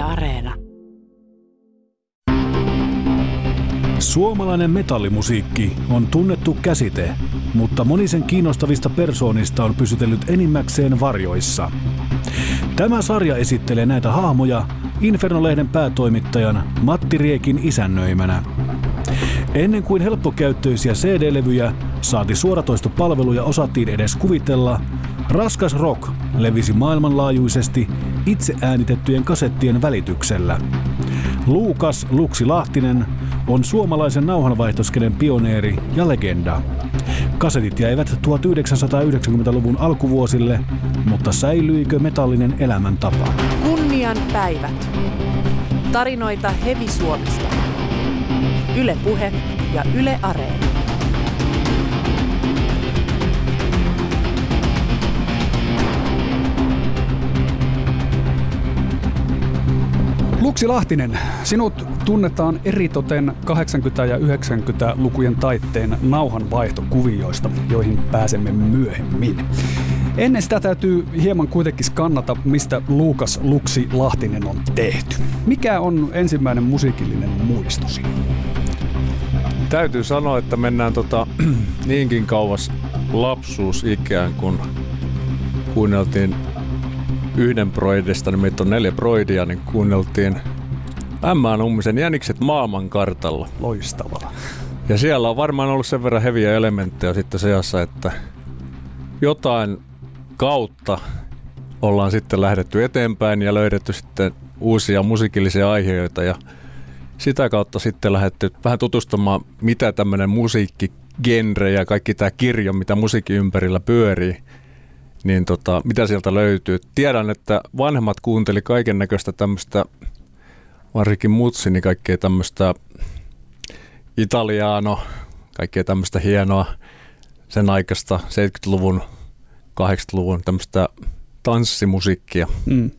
Areena. Suomalainen metallimusiikki on tunnettu käsite, mutta monisen kiinnostavista persoonista on pysytellyt enimmäkseen varjoissa. Tämä sarja esittelee näitä hahmoja Inferno-lehden päätoimittajan Matti Riekin isännöimänä. Ennen kuin helppokäyttöisiä CD-levyjä saati suoratoistopalveluja osattiin edes kuvitella, raskas rock levisi maailmanlaajuisesti itse äänitettyjen kasettien välityksellä. Luukas Luksi Lahtinen on suomalaisen nauhanvaihtoskelen pioneeri ja legenda. Kasetit jäivät 1990-luvun alkuvuosille, mutta säilyikö metallinen elämäntapa? Kunnian päivät. Tarinoita Hevi Suomesta. Yle Puhe ja Yle Areena. Luksi Lahtinen, sinut tunnetaan eritoten 80- ja 90-lukujen taitteen nauhanvaihtokuvioista, joihin pääsemme myöhemmin. Ennen sitä täytyy hieman kuitenkin skannata, mistä Luukas Luksi Lahtinen on tehty. Mikä on ensimmäinen musiikillinen muistosi? Täytyy sanoa, että mennään tota, niinkin kauas lapsuusikään, kun kuunneltiin yhden broidista, niin meitä on neljä broidia, niin kuunneltiin M. Nummisen Jänikset maailmankartalla. Loistavaa. Ja siellä on varmaan ollut sen verran heviä elementtejä sitten seassa, että jotain kautta ollaan sitten lähdetty eteenpäin ja löydetty sitten uusia musiikillisia aiheita ja sitä kautta sitten lähdetty vähän tutustumaan, mitä tämmöinen musiikkigenre ja kaikki tämä kirjo, mitä musiikin ympärillä pyörii, niin tota, mitä sieltä löytyy. Tiedän, että vanhemmat kuunteli kaiken näköistä tämmöistä, varsinkin mutsi, niin kaikkea tämmöistä italiano, kaikkea tämmöistä hienoa sen aikaista 70-luvun, 80-luvun tämmöistä tanssimusiikkia. Mm.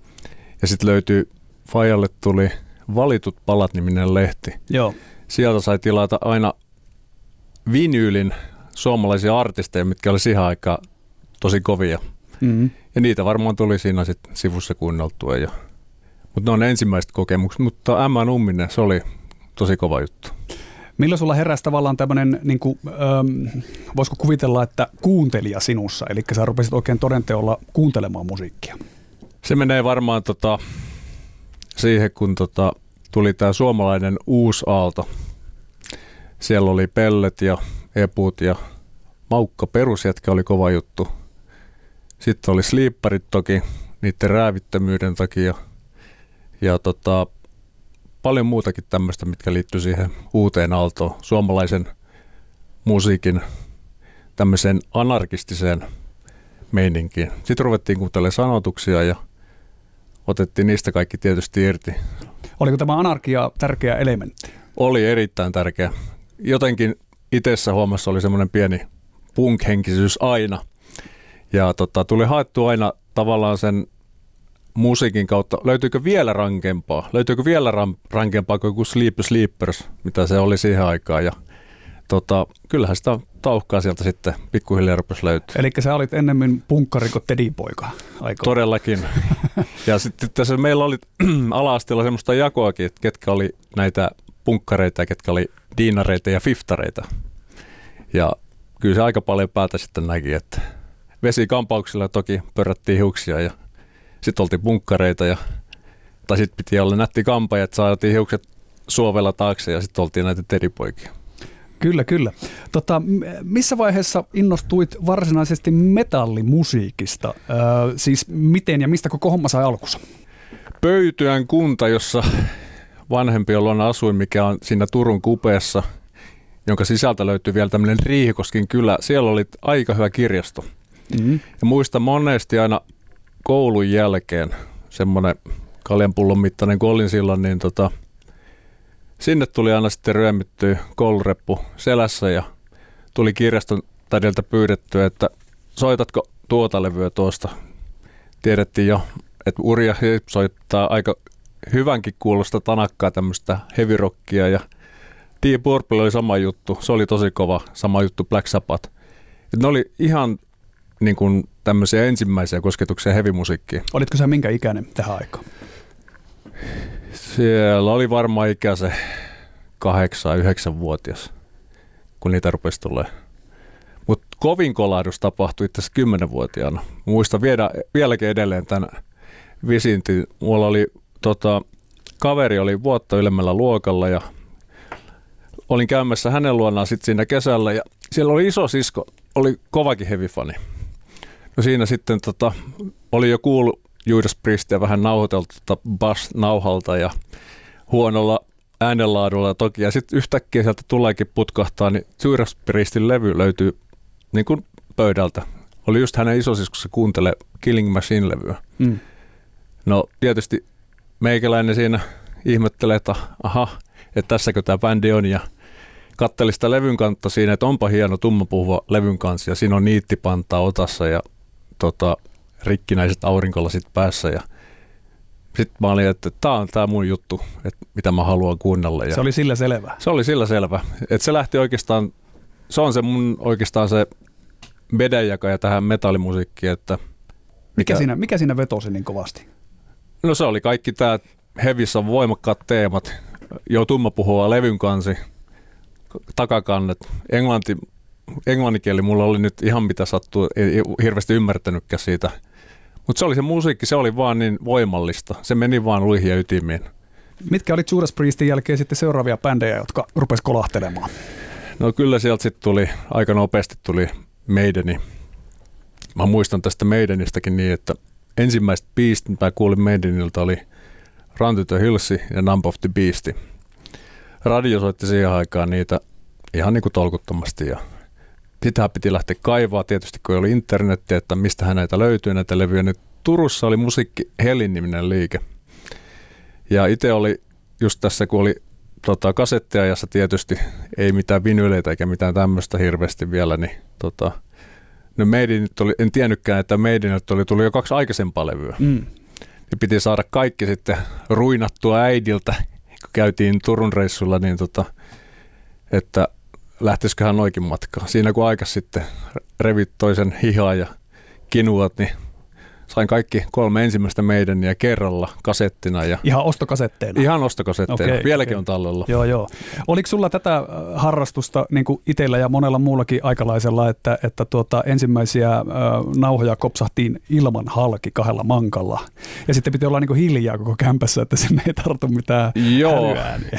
Ja sitten löytyy, Fajalle tuli Valitut palat niminen lehti. Joo. Sieltä sai tilata aina vinyylin suomalaisia artisteja, mitkä oli siihen aikaan tosi kovia. Mm. Ja niitä varmaan tuli siinä sit sivussa kuunneltua. Ja... Mutta ne on ensimmäiset kokemukset. Mutta Emma Numminen, se oli tosi kova juttu. Milloin sulla heräsi tavallaan tämmöinen, niin kuin, ähm, voisiko kuvitella, että kuuntelija sinussa, eli sä rupesit oikein todenteolla kuuntelemaan musiikkia? Se menee varmaan tota, siihen, kun tota, tuli tämä suomalainen uusi aalto. Siellä oli pellet ja eput ja maukka perusjätkä oli kova juttu. Sitten oli sliipparit toki niiden räävittömyyden takia. Ja tota, paljon muutakin tämmöistä, mitkä liittyy siihen uuteen aaltoon. Suomalaisen musiikin tämmöiseen anarkistiseen meininkiin. Sitten ruvettiin kuuntelemaan sanotuksia ja otettiin niistä kaikki tietysti irti. Oliko tämä anarkia tärkeä elementti? Oli erittäin tärkeä. Jotenkin itsessä huomassa oli semmoinen pieni punk-henkisyys aina. Ja tota, tuli haettu aina tavallaan sen musiikin kautta, löytyykö vielä rankempaa, löytyykö vielä ram, rankempaa kuin joku Sleep Sleepers, mitä se oli siihen aikaan. Ja tota, kyllähän sitä tauhkaa sieltä sitten pikkuhiljaa rupesi löytyä. Eli sä olit ennemmin punkkari kuin tedipoika aikoina. Todellakin. ja sitten tässä meillä oli ala semmoista jakoakin, että ketkä oli näitä punkkareita ja ketkä oli diinareita ja fiftareita. Ja kyllä se aika paljon päätä sitten näki, että vesikampauksilla toki pörrättiin hiuksia ja sitten oltiin punkkareita ja tai sitten piti olla nätti kampa, että saatiin hiukset suovella taakse ja sitten oltiin näitä teripoikia. Kyllä, kyllä. Tota, missä vaiheessa innostuit varsinaisesti metallimusiikista? Öö, siis miten ja mistä koko homma sai alkunsa? Pöytyän kunta, jossa vanhempi on asuin, mikä on siinä Turun kupeessa, jonka sisältä löytyy vielä tämmöinen Riihikoskin kylä. Siellä oli aika hyvä kirjasto. Mm-hmm. Ja muistan monesti aina koulun jälkeen semmoinen kaljanpullon mittainen kun olin silloin, niin tota, sinne tuli aina sitten ryömittyä koulureppu selässä ja tuli kirjaston tädeltä pyydettyä, että soitatko tuota levyä tuosta. Tiedettiin jo, että Urja soittaa aika hyvänkin kuulosta tanakkaa tämmöistä heavy ja Deep Purple oli sama juttu, se oli tosi kova, sama juttu Black Sabbath. Et ne oli ihan niin kuin tämmöisiä ensimmäisiä kosketuksia hevimusiikkiin. Olitko sä minkä ikäinen tähän aikaan? Siellä oli varmaan ikä se kahdeksan, yhdeksän vuotias, kun niitä rupesi tulee. Mutta kovin kolahdus tapahtui itse asiassa kymmenenvuotiaana. Muistan vielä, vieläkin edelleen tämän visintin. Mulla oli tota, kaveri oli vuotta ylemmällä luokalla ja olin käymässä hänen luonaan sitten siinä kesällä ja siellä oli iso sisko, oli kovakin heavy fani. No siinä sitten tota, oli jo kuullut Judas Priestia vähän nauhoiteltu tota bass-nauhalta ja huonolla äänenlaadulla toki. Ja sitten yhtäkkiä sieltä tuleekin putkahtaa, niin Judas Priestin levy löytyy niin kuin pöydältä. Oli just hänen isosiskussa kuuntele Killing Machine-levyä. Mm. No tietysti meikäläinen siinä ihmettelee, että aha, että tässäkö tämä bändi on ja katteli sitä levyn kantta siinä, että onpa hieno tummapuhuva levyn kanssa ja siinä on niittipantaa otassa ja tota, rikkinäiset aurinkolasit päässä ja sitten mä olin, että tämä on tämä mun juttu, että mitä mä haluan kuunnella. Ja se oli sillä selvä. Se oli sillä selvä. Että se lähti oikeastaan, se on se mun oikeastaan se vedenjakaja tähän metallimusiikkiin, että mikä, mikä, siinä, mikä siinä vetosi niin kovasti? No se oli kaikki tämä hevissä voimakkaat teemat, jo tumma puhua levyn kansi, takakannet, englanti, englannikieli mulla oli nyt ihan mitä sattuu, ei hirveästi ymmärtänytkään siitä. Mutta se oli se musiikki, se oli vaan niin voimallista. Se meni vaan luihin ja ytimiin. Mitkä oli Judas Priestin jälkeen sitten seuraavia bändejä, jotka rupes kolahtelemaan? No kyllä sieltä sitten tuli, aika nopeasti tuli Maideni. Mä muistan tästä Maidenistäkin niin, että ensimmäiset biisit, mitä kuulin Maidenilta, oli Run to the Hills ja Number of the Beast. Radio soitti siihen aikaan niitä ihan niin kuin tolkuttomasti ja sitä piti lähteä kaivaa tietysti, kun oli internetti, että mistä näitä löytyy näitä levyjä. Niin Turussa oli musiikki Helin niminen liike. Ja itse oli just tässä, kun oli tota, kasettiajassa tietysti ei mitään vinyleitä eikä mitään tämmöistä hirveästi vielä, niin tota, no oli, en tiennytkään, että meidän oli tuli jo kaksi aikaisempaa levyä. Mm. Ja piti saada kaikki sitten ruinattua äidiltä, kun käytiin Turun reissulla, niin tota, että lähtisikö hän noikin matkaan. Siinä kun aika sitten revit toisen hihaa ja kinuat, niin sain kaikki kolme ensimmäistä meidän ja kerralla kasettina. Ja ihan ostokasetteina? Ihan ostokasetteina. Okay, Vieläkin okay. on tallella. Joo, joo. Oliko sulla tätä äh, harrastusta niin kuin itsellä ja monella muullakin aikalaisella, että, että tuota, ensimmäisiä äh, nauhoja kopsahtiin ilman halki kahdella mankalla ja sitten piti olla niin kuin hiljaa koko kämpässä, että sinne ei tartu mitään Joo,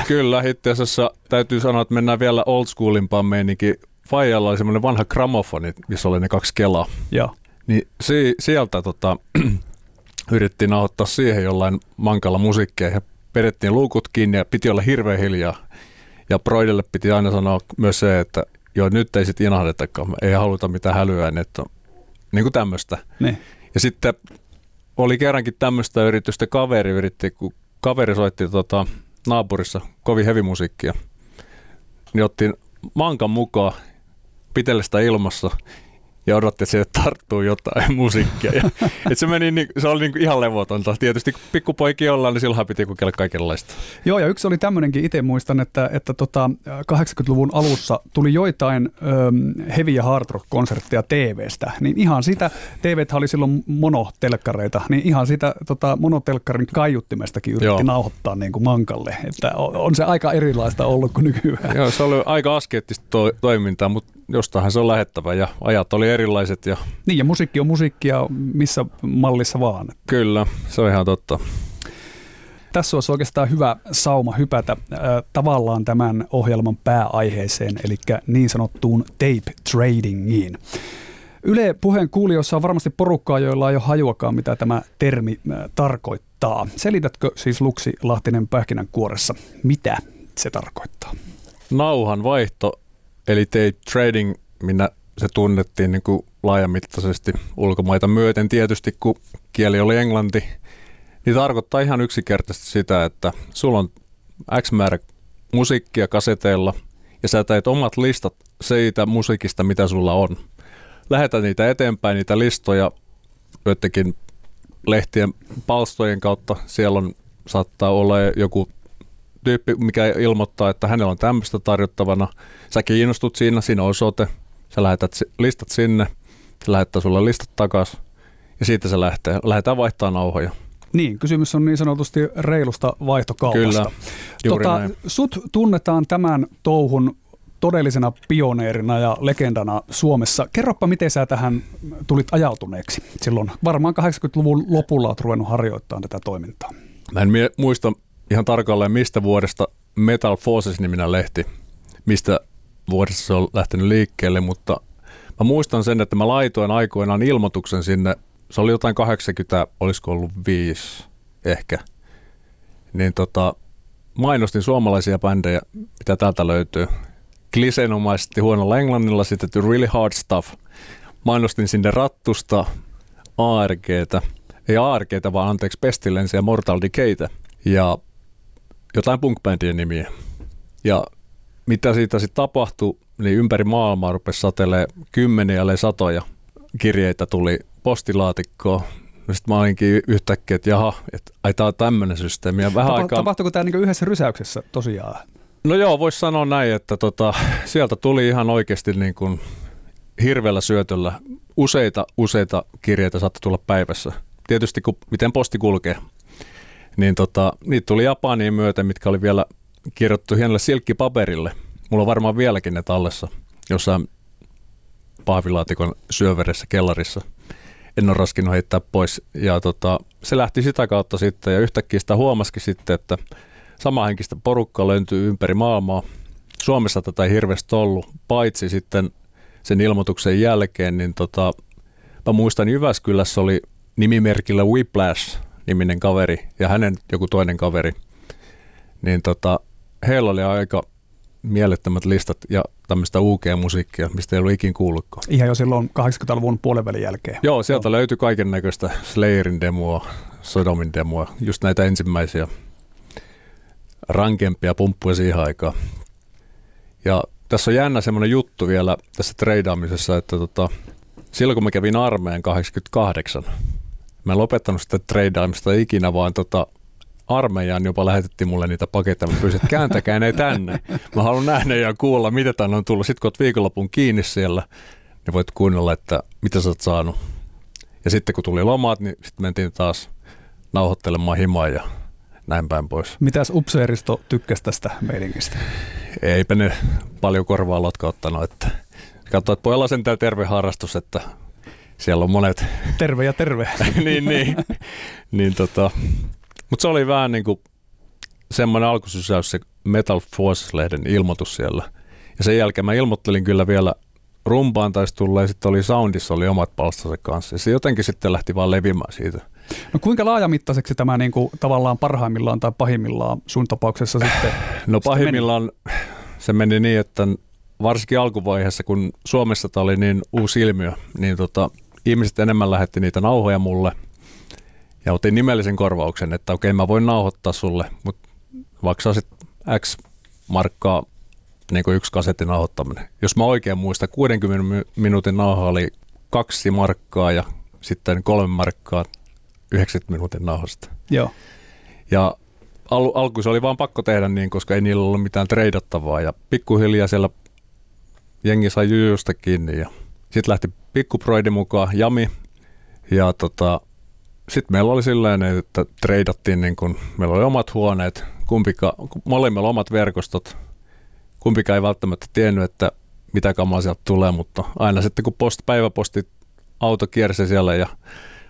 kyllä. Itse asiassa täytyy sanoa, että mennään vielä old schoolimpaan meininkin. Fajalla oli semmoinen vanha gramofoni, missä oli ne kaksi kelaa. Joo. Niin si- sieltä tota, yritettiin nauhoittaa siihen jollain mankalla musiikkia ja pedettiin luukut kiinni ja piti olla hirveän hiljaa. Ja Broidelle piti aina sanoa myös se, että joo nyt ei sitten inahdetakaan, ei haluta mitään hälyä, että niin kuin tämmöistä. Ne. Ja sitten oli kerrankin tämmöistä yritystä, kaveri yritti, kun kaveri soitti tota, naapurissa kovin hevimusiikkia, niin otti mankan mukaan, pitelle sitä ilmassa ja odotti, että sieltä tarttuu jotain musiikkia. Ja, et se, meni, niin, se oli niin ihan levotonta. Tietysti kun pikkupoikia ollaan, niin silloin piti kokeilla kaikenlaista. Joo, ja yksi oli tämmöinenkin, itse muistan, että, että tota, 80-luvun alussa tuli joitain ähm, heavy ja hard rock konsertteja TVstä. Niin ihan sitä, TV oli silloin monotelkkareita, niin ihan sitä tota, monotelkkarin kaiuttimestakin yritti Joo. nauhoittaa niin kuin mankalle. Että on, on se aika erilaista ollut kuin nykyään. Joo, se oli aika askeettista to- toimintaa, mutta jostainhan se on lähettävä ja ajat oli erilaiset. Ja... Niin ja musiikki on musiikkia missä mallissa vaan. Kyllä, se on ihan totta. Tässä olisi oikeastaan hyvä sauma hypätä äh, tavallaan tämän ohjelman pääaiheeseen, eli niin sanottuun tape tradingiin. Yle puheen kuulijoissa on varmasti porukkaa, joilla ei ole hajuakaan, mitä tämä termi äh, tarkoittaa. Selitätkö siis Luksi Lahtinen pähkinänkuoressa, mitä se tarkoittaa? Nauhan vaihto Eli tape trading, minä se tunnettiin niin kuin laajamittaisesti ulkomaita myöten tietysti, kun kieli oli englanti, niin tarkoittaa ihan yksinkertaisesti sitä, että sulla on X määrä musiikkia kaseteilla ja sä teet omat listat siitä musiikista, mitä sulla on. Lähetä niitä eteenpäin, niitä listoja joidenkin lehtien palstojen kautta. Siellä on, saattaa olla joku tyyppi, mikä ilmoittaa, että hänellä on tämmöistä tarjottavana. Sä kiinnostut siinä, siinä on osoite. Sä lähetät listat sinne, se lähettää sulle listat takaisin ja siitä se lähtee. Lähdetään vaihtaa nauhoja. Niin, kysymys on niin sanotusti reilusta vaihtokaupasta. Kyllä, juuri tota, näin. Sut tunnetaan tämän touhun todellisena pioneerina ja legendana Suomessa. Kerropa, miten sä tähän tulit ajautuneeksi silloin. Varmaan 80-luvun lopulla olet ruvennut harjoittamaan tätä toimintaa. Mä en mie- muista ihan tarkalleen, mistä vuodesta Metal Forces-niminen lehti, mistä vuodesta se on lähtenyt liikkeelle, mutta mä muistan sen, että mä laitoin aikoinaan ilmoituksen sinne, se oli jotain 80, olisiko ollut 5 ehkä, niin tota, mainostin suomalaisia bändejä, mitä täältä löytyy. Klisenomaisesti huonolla englannilla sitten The Really Hard Stuff. Mainostin sinne Rattusta, ARGtä, ei ARGtä, vaan anteeksi Pestilence ja Mortal Decaytä ja jotain punk nimiä. Ja mitä siitä sitten tapahtui, niin ympäri maailmaa rupesi satelee kymmeniä, ellei satoja kirjeitä tuli postilaatikkoon. Sitten mä olinkin yhtäkkiä, että jaha, että ai tää on tämmöinen systeemi. Ja vähän Tapa, aikaa... Tapahtuiko tämä niin yhdessä rysäyksessä tosiaan? No joo, voisi sanoa näin, että tota, sieltä tuli ihan oikeasti niin kuin hirveällä syötöllä useita, useita kirjeitä saattoi tulla päivässä. Tietysti kun, miten posti kulkee. Niin tota, niitä tuli Japaniin myöten, mitkä oli vielä kirjoittu hienolle silkkipaperille. Mulla on varmaan vieläkin ne tallessa jossain pahvilaatikon syöveressä kellarissa. En ole raskinut heittää pois. Ja tota, se lähti sitä kautta sitten ja yhtäkkiä sitä huomasikin sitten, että samahenkistä porukkaa löytyy ympäri maailmaa. Suomessa tätä ei hirveästi ollut, paitsi sitten sen ilmoituksen jälkeen, niin tota, mä muistan Jyväskylässä oli nimimerkillä Whiplash niminen kaveri ja hänen joku toinen kaveri. Niin tota, heillä oli aika mielettömät listat ja tämmöistä UG-musiikkia, mistä ei ollut ikin kuullutkaan. Ihan jo silloin 80-luvun puolenvälin jälkeen. Joo, sieltä Joo. löytyi kaiken näköistä Slayerin demoa, Sodomin demoa, just näitä ensimmäisiä rankempia pumppuja siihen aikaan. Ja tässä on jännä semmoinen juttu vielä tässä treidaamisessa, että tota, silloin kun mä kävin armeen 88, mä en lopettanut sitä treidaamista ikinä, vaan tota, armeijaan jopa lähetettiin mulle niitä paketteja. Mä pyysin, että kääntäkää ne tänne. Mä haluan nähdä ja kuulla, mitä tänne on tullut. Sitten kun oot viikonlopun kiinni siellä, niin voit kuunnella, että mitä sä oot saanut. Ja sitten kun tuli lomaat, niin sitten mentiin taas nauhoittelemaan himaa ja näin päin pois. Mitäs upseeristo tykkäsi tästä meiningistä? Eipä ne paljon korvaa lotkauttanut, että katsoit että pojalla sentään terve harrastus, että siellä on monet... Terve ja terve. niin, niin. niin tota, mutta se oli vähän niin kuin semmoinen alkusysäys se Metal Force-lehden ilmoitus siellä. Ja sen jälkeen mä ilmoittelin kyllä vielä rumpaan taisi tulla ja sitten oli Soundissa oli omat palstansa kanssa. Ja se jotenkin sitten lähti vaan levimään siitä. No kuinka laajamittaiseksi tämä niin kuin, tavallaan parhaimmillaan tai pahimmillaan sun tapauksessa sitten No pahimmillaan meni? se meni niin, että varsinkin alkuvaiheessa, kun Suomessa tämä oli niin uusi ilmiö, niin tota, ihmiset enemmän lähetti niitä nauhoja mulle – ja otin nimellisen korvauksen, että okei mä voin nauhoittaa sulle, mutta maksaa sitten X markkaa niin kuin yksi kasetin nauhoittaminen. Jos mä oikein muistan, 60 minuutin nauha oli kaksi markkaa ja sitten kolme markkaa 90 minuutin nauhasta. Joo. Ja al- alku se oli vaan pakko tehdä niin, koska ei niillä ollut mitään treidattavaa ja pikkuhiljaa siellä jengi sai jujusta kiinni ja sitten lähti pikkuproidi mukaan, Jami ja tota, sitten meillä oli silleen, että treidattiin, niin kun, meillä oli omat huoneet, kumpika, molemmilla omat verkostot. Kumpikaan ei välttämättä tiennyt, että mitä kamaa sieltä tulee, mutta aina sitten kun post, päiväposti auto kiersi siellä ja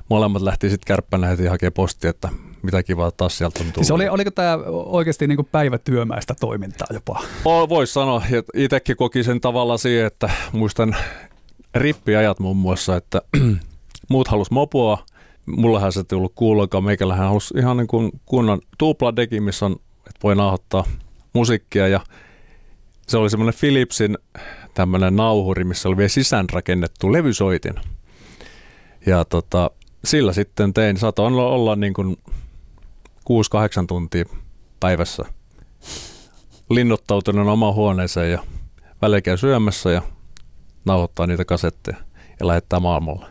molemmat lähti sitten kärppänä heti hakemaan postia, että mitä kivaa taas sieltä on tullut. Siis oli, oliko tämä oikeasti niin päivätyömäistä toimintaa jopa? Voisi sanoa, että itsekin koki sen tavalla siihen, että muistan rippiajat muun muassa, että muut halus mopoa, mullahan se tullut kuuloinkaan, meikällähän halusi ihan niin kuin kunnon tupladeki, missä on, että voi nauhoittaa musiikkia. Ja se oli semmoinen Philipsin tämmöinen nauhuri, missä oli vielä sisäänrakennettu levysoitin. Ja tota, sillä sitten tein, saatoin olla, niin kuin 6-8 tuntia päivässä. Linnoittautunut oma huoneeseen ja väliä syömässä ja nauhoittaa niitä kasetteja ja lähettää maailmalle.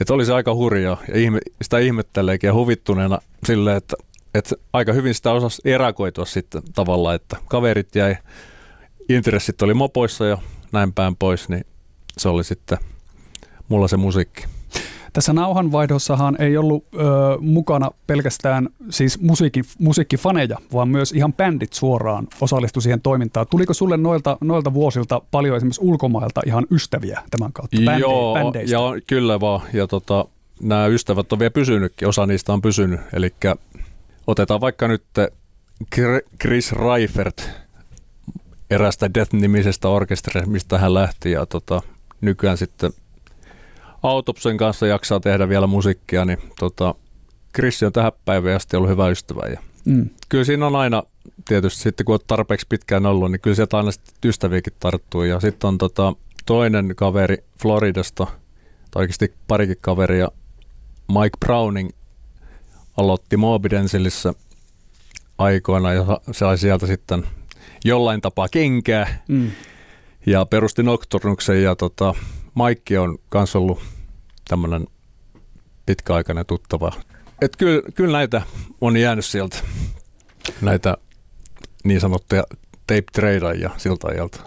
Että oli se aika hurjaa ja ihme, sitä ihmetteleekin ja huvittuneena sille, että, että aika hyvin sitä osasi erakoitua sitten tavallaan, että kaverit jäi, intressit oli mopoissa ja näin päin pois, niin se oli sitten mulla se musiikki. Tässä nauhanvaihdossahan ei ollut ö, mukana pelkästään siis musiikki, musiikkifaneja, vaan myös ihan bändit suoraan osallistu siihen toimintaan. Tuliko sulle noilta, noilta vuosilta paljon esimerkiksi ulkomailta ihan ystäviä tämän kautta, bändei, Joo, bändeistä? ja kyllä vaan. Ja tota, nämä ystävät on vielä pysynytkin, osa niistä on pysynyt. Eli otetaan vaikka nyt Chris Reifert erästä Death-nimisestä orkesterista, mistä hän lähti. Ja tota, nykyään sitten Autopsen kanssa jaksaa tehdä vielä musiikkia, niin tota, Chris on tähän päivään asti ollut hyvä ystävä. Ja mm. Kyllä siinä on aina, tietysti sitten kun olet tarpeeksi pitkään ollut, niin kyllä sieltä aina ystäviäkin tarttuu. Ja sitten on tota, toinen kaveri Floridasta, tai oikeasti parikin kaveria, Mike Browning aloitti Moby Densilissä aikoina ja sai sieltä sitten jollain tapaa kenkää mm. ja perusti Nocturnuksen ja tota, Maikki on myös ollut tämmöinen pitkäaikainen tuttava. Et kyllä, kyllä näitä on jäänyt sieltä, näitä niin sanottuja tape tradeja siltä ajalta.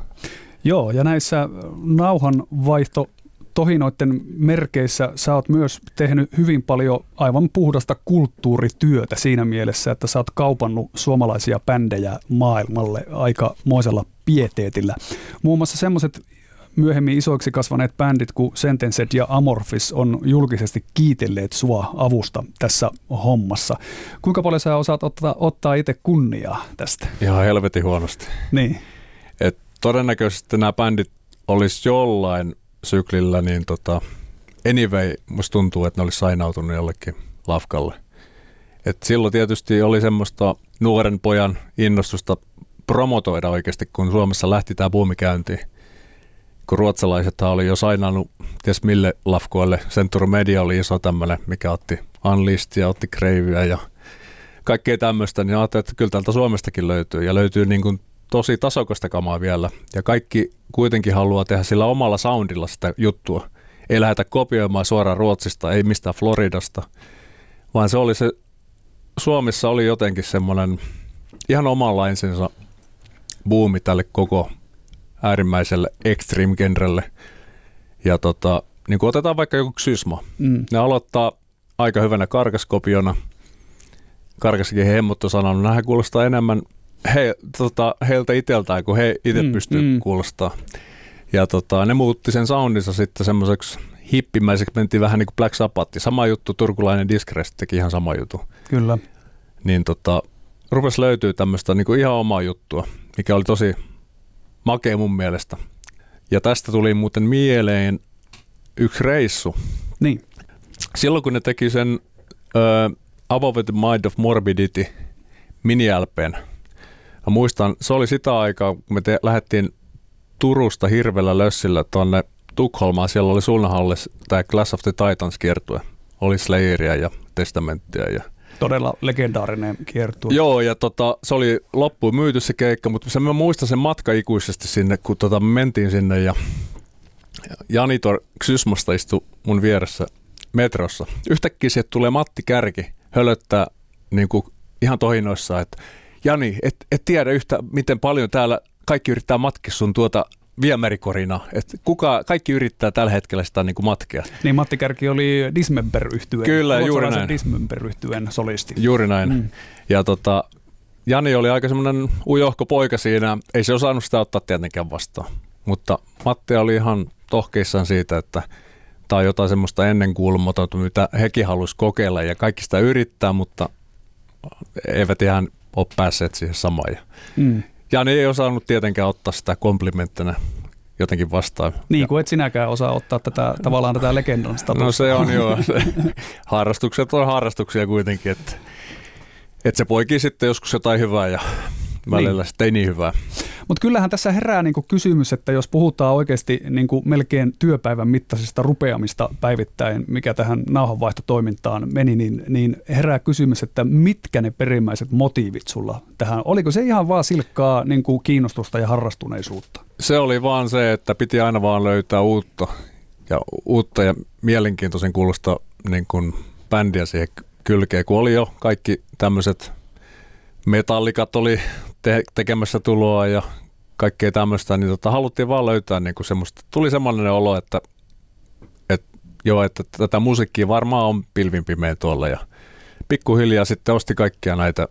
Joo, ja näissä nauhan vaihto tohinoiden merkeissä sä oot myös tehnyt hyvin paljon aivan puhdasta kulttuurityötä siinä mielessä, että sä oot kaupannut suomalaisia bändejä maailmalle aika moisella pieteetillä. Muun muassa semmoiset myöhemmin isoiksi kasvaneet bändit kuin Sentenced ja Amorphis on julkisesti kiitelleet sua avusta tässä hommassa. Kuinka paljon sä osaat ottaa, ottaa itse kunniaa tästä? Ihan helvetin huonosti. Niin. Et todennäköisesti nämä bändit olisi jollain syklillä, niin tota, anyway, musta tuntuu, että ne olisi sainautunut jollekin lafkalle. Et silloin tietysti oli semmoista nuoren pojan innostusta promotoida oikeasti, kun Suomessa lähti tämä buumi käyntiin. Kun ruotsalaiset oli jo sainannut, ties mille lafkoille, Centurum Media oli iso tämmöinen, mikä otti Unlistia, otti Kreiviä ja kaikkea tämmöistä, niin ajattelin, että kyllä täältä Suomestakin löytyy. Ja löytyy niin kuin tosi tasokasta kamaa vielä. Ja kaikki kuitenkin haluaa tehdä sillä omalla soundilla sitä juttua. Ei lähdetä kopioimaan suoraan Ruotsista, ei mistään Floridasta, vaan se oli se, Suomessa oli jotenkin semmoinen ihan omanlaisensa buumi tälle koko äärimmäiselle extreme-genrelle. Ja tota, niin kuin otetaan vaikka joku Xysma. Mm. Ne aloittaa aika hyvänä karkaskopiona. Karkaskin hemmot on sanonut, nämähän kuulostaa enemmän – he, tota, heiltä itseltään, kun he itse mm, pystyy mm. kuulostaa. Ja tota, ne muutti sen soundinsa sitten semmoiseksi hippimäiseksi, mentiin vähän niin kuin Black Sabbath. Sama juttu, turkulainen Discrest teki ihan sama juttu. Kyllä. Niin tota, rupes löytyy tämmöistä niin ihan omaa juttua, mikä oli tosi makea mun mielestä. Ja tästä tuli muuten mieleen yksi reissu. Niin. Silloin kun ne teki sen uh, Above the Mind of Morbidity mini Mä muistan, se oli sitä aikaa, kun me te, lähdettiin Turusta hirvellä lössillä tuonne Tukholmaan. Siellä oli Sulnahallis tämä Class of the Titans kiertue. Oli Slayeria ja Testamenttia ja Todella legendaarinen kiertue. Joo, ja tota, se oli loppuun myyty se keikka, mutta se, mä muistan sen matka ikuisesti sinne, kun tota, me mentiin sinne ja Janitor Xysmosta istui mun vieressä metrossa. Yhtäkkiä sieltä tulee Matti Kärki hölöttää niin kuin ihan tohinoissa, että Jani, et, et tiedä yhtä, miten paljon täällä kaikki yrittää matkia sun tuota viemärikorina. Et kuka, kaikki yrittää tällä hetkellä sitä niin kuin matkea. Niin Matti Kärki oli dismember yhtyeen Kyllä, juuri näin. dismember yhtyeen solisti. Juuri näin. Mm. Ja tota, Jani oli aika semmoinen ujohko poika siinä. Ei se osannut sitä ottaa tietenkään vastaan. Mutta Matti oli ihan tohkeissaan siitä, että tämä on jotain semmoista ennenkuulumatonta, mitä hekin halusi kokeilla ja kaikki sitä yrittää, mutta eivät ihan ole päässeet siihen samaan. Mm. Ja ne ei osannut tietenkään ottaa sitä komplimenttina jotenkin vastaan. Niin kuin et sinäkään osaa ottaa tätä, tavallaan tätä legendan statusta. No se on joo. Se, harrastukset on harrastuksia kuitenkin, että, että se poikii sitten joskus jotain hyvää ja välillä niin. sitten ei niin hyvää. Mutta kyllähän tässä herää niinku kysymys, että jos puhutaan oikeasti niinku melkein työpäivän mittaisesta rupeamista päivittäin, mikä tähän nauhanvaihtotoimintaan meni, niin, niin herää kysymys, että mitkä ne perimmäiset motiivit sulla tähän? Oliko se ihan vaan silkkaa niinku kiinnostusta ja harrastuneisuutta? Se oli vaan se, että piti aina vaan löytää uutta ja uutta ja mielenkiintoisen kuulosta niin kuin bändiä siihen kylkeen, kun oli jo kaikki tämmöiset metallikat oli te- tekemässä tuloa ja kaikkea tämmöistä, niin tota, haluttiin vaan löytää niin semmoista, tuli semmoinen olo, että, että joo, että tätä musiikkia varmaan on pilvin pimeä tuolla ja pikkuhiljaa sitten osti kaikkia näitä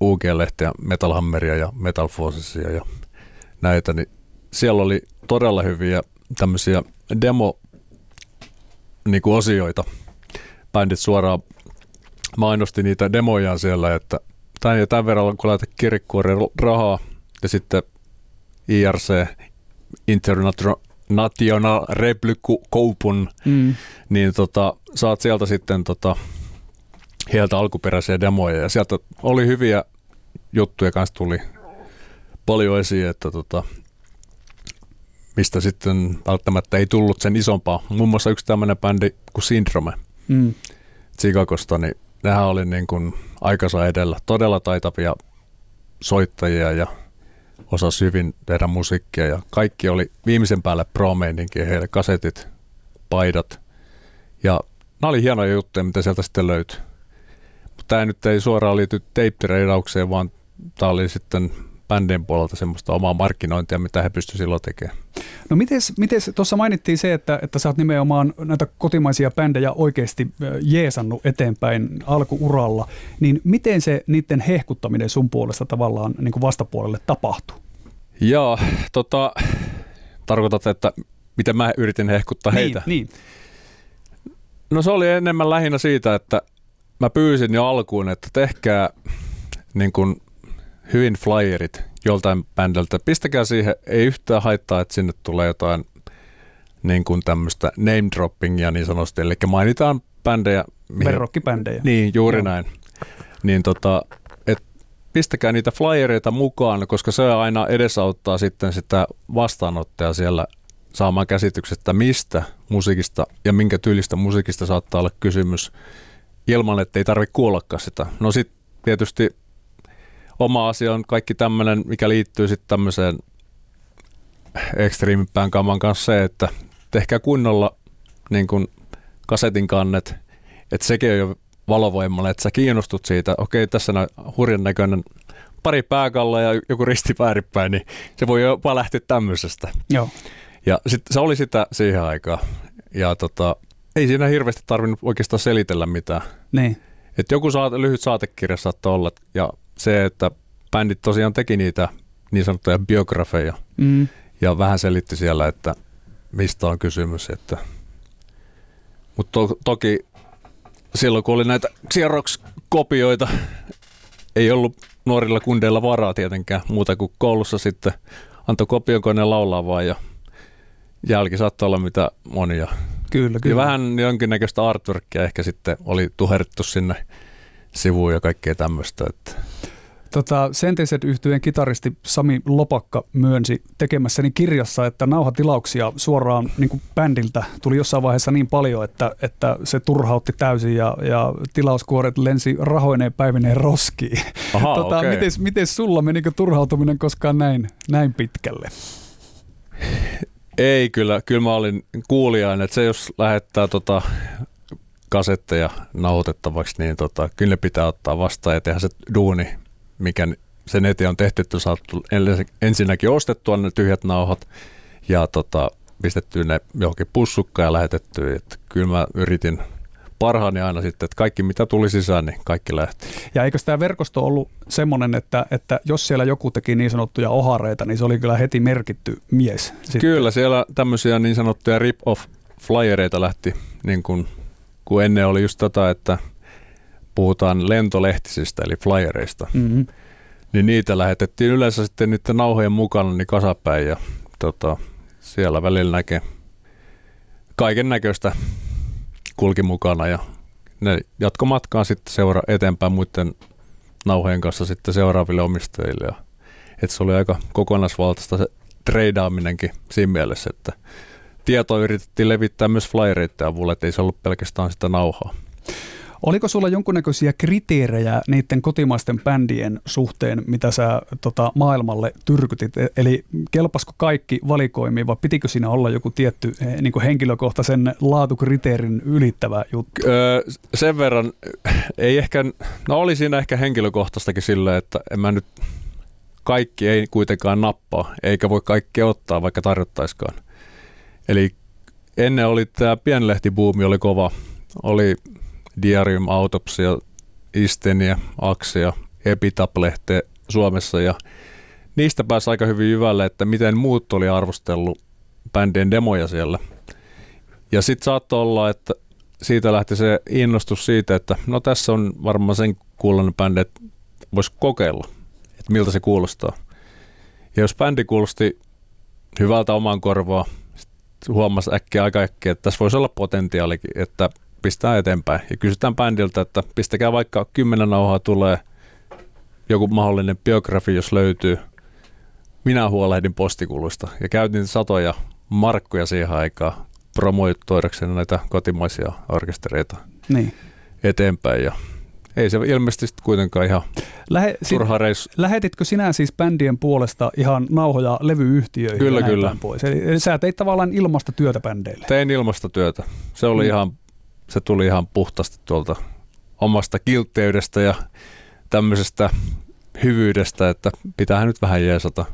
UG-lehteä, Metal Hammeria ja Metal Forcesia ja näitä, niin siellä oli todella hyviä tämmöisiä demo niin kuin osioita. Bändit suoraan mainosti niitä demojaan siellä, että tämän ja tämän verran kun laitat kirjekuoreen rahaa ja sitten IRC, International Repliku Koupun, mm. niin tota, saat sieltä sitten tota, heiltä alkuperäisiä demoja ja sieltä oli hyviä juttuja kanssa tuli paljon esiin, että tota, mistä sitten välttämättä ei tullut sen isompaa. Muun muassa yksi tämmöinen bändi kuin Syndrome mm. Chicagosta, niin nehän oli niin kuin aikansa edellä. Todella taitavia soittajia ja osa hyvin tehdä musiikkia. Ja kaikki oli viimeisen päälle pro heille kasetit, paidat ja nämä oli hienoja juttuja, mitä sieltä sitten löytyi. Mutta tämä nyt ei suoraan liity teippireidaukseen, vaan tämä oli sitten bändien puolelta semmoista omaa markkinointia, mitä he pystyivät silloin tekemään. No miten tuossa mainittiin se, että, että sä oot nimenomaan näitä kotimaisia bändejä oikeasti jeesannut eteenpäin alkuuralla, niin miten se niiden hehkuttaminen sun puolesta tavallaan niin kuin vastapuolelle tapahtuu? Joo, tota, tarkoitat, että miten mä yritin hehkuttaa niin, heitä? Niin. No se oli enemmän lähinnä siitä, että mä pyysin jo alkuun, että tehkää niin kuin hyvin flyerit joltain bändiltä. Pistäkää siihen, ei yhtään haittaa, että sinne tulee jotain niin kuin tämmöistä name droppingia niin sanotusti, eli mainitaan bändejä. Verrokkibändejä. Niin, juuri Joo. näin. Niin tota, et pistäkää niitä flyereita mukaan, koska se aina edesauttaa sitten sitä vastaanottajaa siellä saamaan käsityksestä, mistä musiikista ja minkä tyylistä musiikista saattaa olla kysymys ilman, että ei tarvitse kuullakaan sitä. No sitten tietysti oma asia on kaikki tämmöinen, mikä liittyy sitten tämmöiseen ekstriimipään kaman kanssa se, että tehkää kunnolla niin kuin kasetin kannet, että sekin on jo valovoimalla, että sä kiinnostut siitä, okei tässä on hurjan näköinen pari pääkalla ja joku risti väärinpäin, niin se voi jopa lähteä tämmöisestä. Joo. Ja sitten se oli sitä siihen aikaan. Ja tota, ei siinä hirveästi tarvinnut oikeastaan selitellä mitään. Niin. Et joku saate, lyhyt saatekirja saattaa olla, ja se, että bändit tosiaan teki niitä niin sanottuja biografeja mm. ja vähän selitti siellä, että mistä on kysymys. Että. Mutta to, toki silloin kun oli näitä Xerox-kopioita, ei ollut nuorilla kundeilla varaa tietenkään muuta kuin koulussa sitten antoi kopiokoneen laulaa vaan ja jälki saattoi olla mitä monia. Kyllä, kyllä. Ja vähän jonkinnäköistä artworkia ehkä sitten oli tuherttu sinne sivuun ja kaikkea tämmöistä. Että. Tota, Senteset yhtyeen kitaristi Sami Lopakka myönsi tekemässäni kirjassa, että nauhatilauksia suoraan niin kuin bändiltä tuli jossain vaiheessa niin paljon, että, että se turhautti täysin ja, ja tilauskuoret lensi rahoineen päivineen roskiin. Aha, tota, okay. miten, miten sulla menikö turhautuminen koskaan näin, näin pitkälle? Ei kyllä, kyllä mä olin kuulijainen, että se jos lähettää tota kasetteja nauhoitettavaksi, niin tota, kyllä ne pitää ottaa vastaan ja tehdä se duuni, mikä sen eteen on tehty, että saat ensinnäkin ostettua ne tyhjät nauhat ja tota, pistettyä ne johonkin pussukkaan ja lähetettyä. Että kyllä mä yritin parhaani aina sitten, että kaikki mitä tuli sisään, niin kaikki lähti. Ja eikö tämä verkosto ollut semmoinen, että, että jos siellä joku teki niin sanottuja ohareita, niin se oli kyllä heti merkitty mies? Sitten. Kyllä, siellä tämmöisiä niin sanottuja rip-off flyereita lähti, niin kuin, kun ennen oli just tätä, että puhutaan lentolehtisistä eli flyereista, mm-hmm. niin niitä lähetettiin yleensä sitten niiden nauhojen mukana niin kasapäin ja tota, siellä välillä näkee kaiken näköistä kulki mukana ja ne jatko matkaan sitten seura eteenpäin muiden nauhojen kanssa sitten seuraaville omistajille. Ja, että se oli aika kokonaisvaltaista se treidaaminenkin siinä mielessä, että tietoa yritettiin levittää myös flyereiden avulla, että ei se ollut pelkästään sitä nauhaa. Oliko sulla jonkunnäköisiä kriteerejä niiden kotimaisten bändien suhteen, mitä sä tota, maailmalle tyrkytit? E, eli kelpasko kaikki valikoimiin vai pitikö siinä olla joku tietty eh, niin henkilökohtaisen laatukriteerin ylittävä juttu? Öö, sen verran ei ehkä, no oli siinä ehkä henkilökohtaistakin sillä, että en mä nyt kaikki ei kuitenkaan nappaa, eikä voi kaikki ottaa, vaikka tarjottaiskaan. Eli ennen oli tämä pienlehtibuumi oli kova. Oli Diarium, Autopsia, Istenia, Aksia, Epitaph-lehte Suomessa ja niistä pääsi aika hyvin jyvälle, että miten muut oli arvostellut bändien demoja siellä. Ja sitten saattoi olla, että siitä lähti se innostus siitä, että no tässä on varmaan sen kuulonen bändi, että voisi kokeilla, että miltä se kuulostaa. Ja jos bändi kuulosti hyvältä oman korvaa, huomasi äkkiä aika äkkiä, että tässä voisi olla potentiaalikin, että pistää eteenpäin. Ja kysytään bändiltä, että pistäkää vaikka kymmenen nauhaa tulee joku mahdollinen biografi, jos löytyy. Minä huolehdin postikuluista ja käytin satoja markkuja siihen aikaan promoitoidakseni näitä kotimaisia orkestereita Niin. eteenpäin. Ja ei se ilmeisesti kuitenkaan ihan Lähe, turha reissu. lähetitkö sinä siis bändien puolesta ihan nauhoja levyyhtiöihin? Kyllä, kyllä. Pois? Eli, eli sä teit tavallaan ilmasta työtä bändeille. Tein ilmastotyötä. Se oli Mm. ihan, se tuli ihan puhtaasti tuolta omasta kiltteydestä ja tämmöisestä hyvyydestä, että pitäähän nyt vähän jeesata.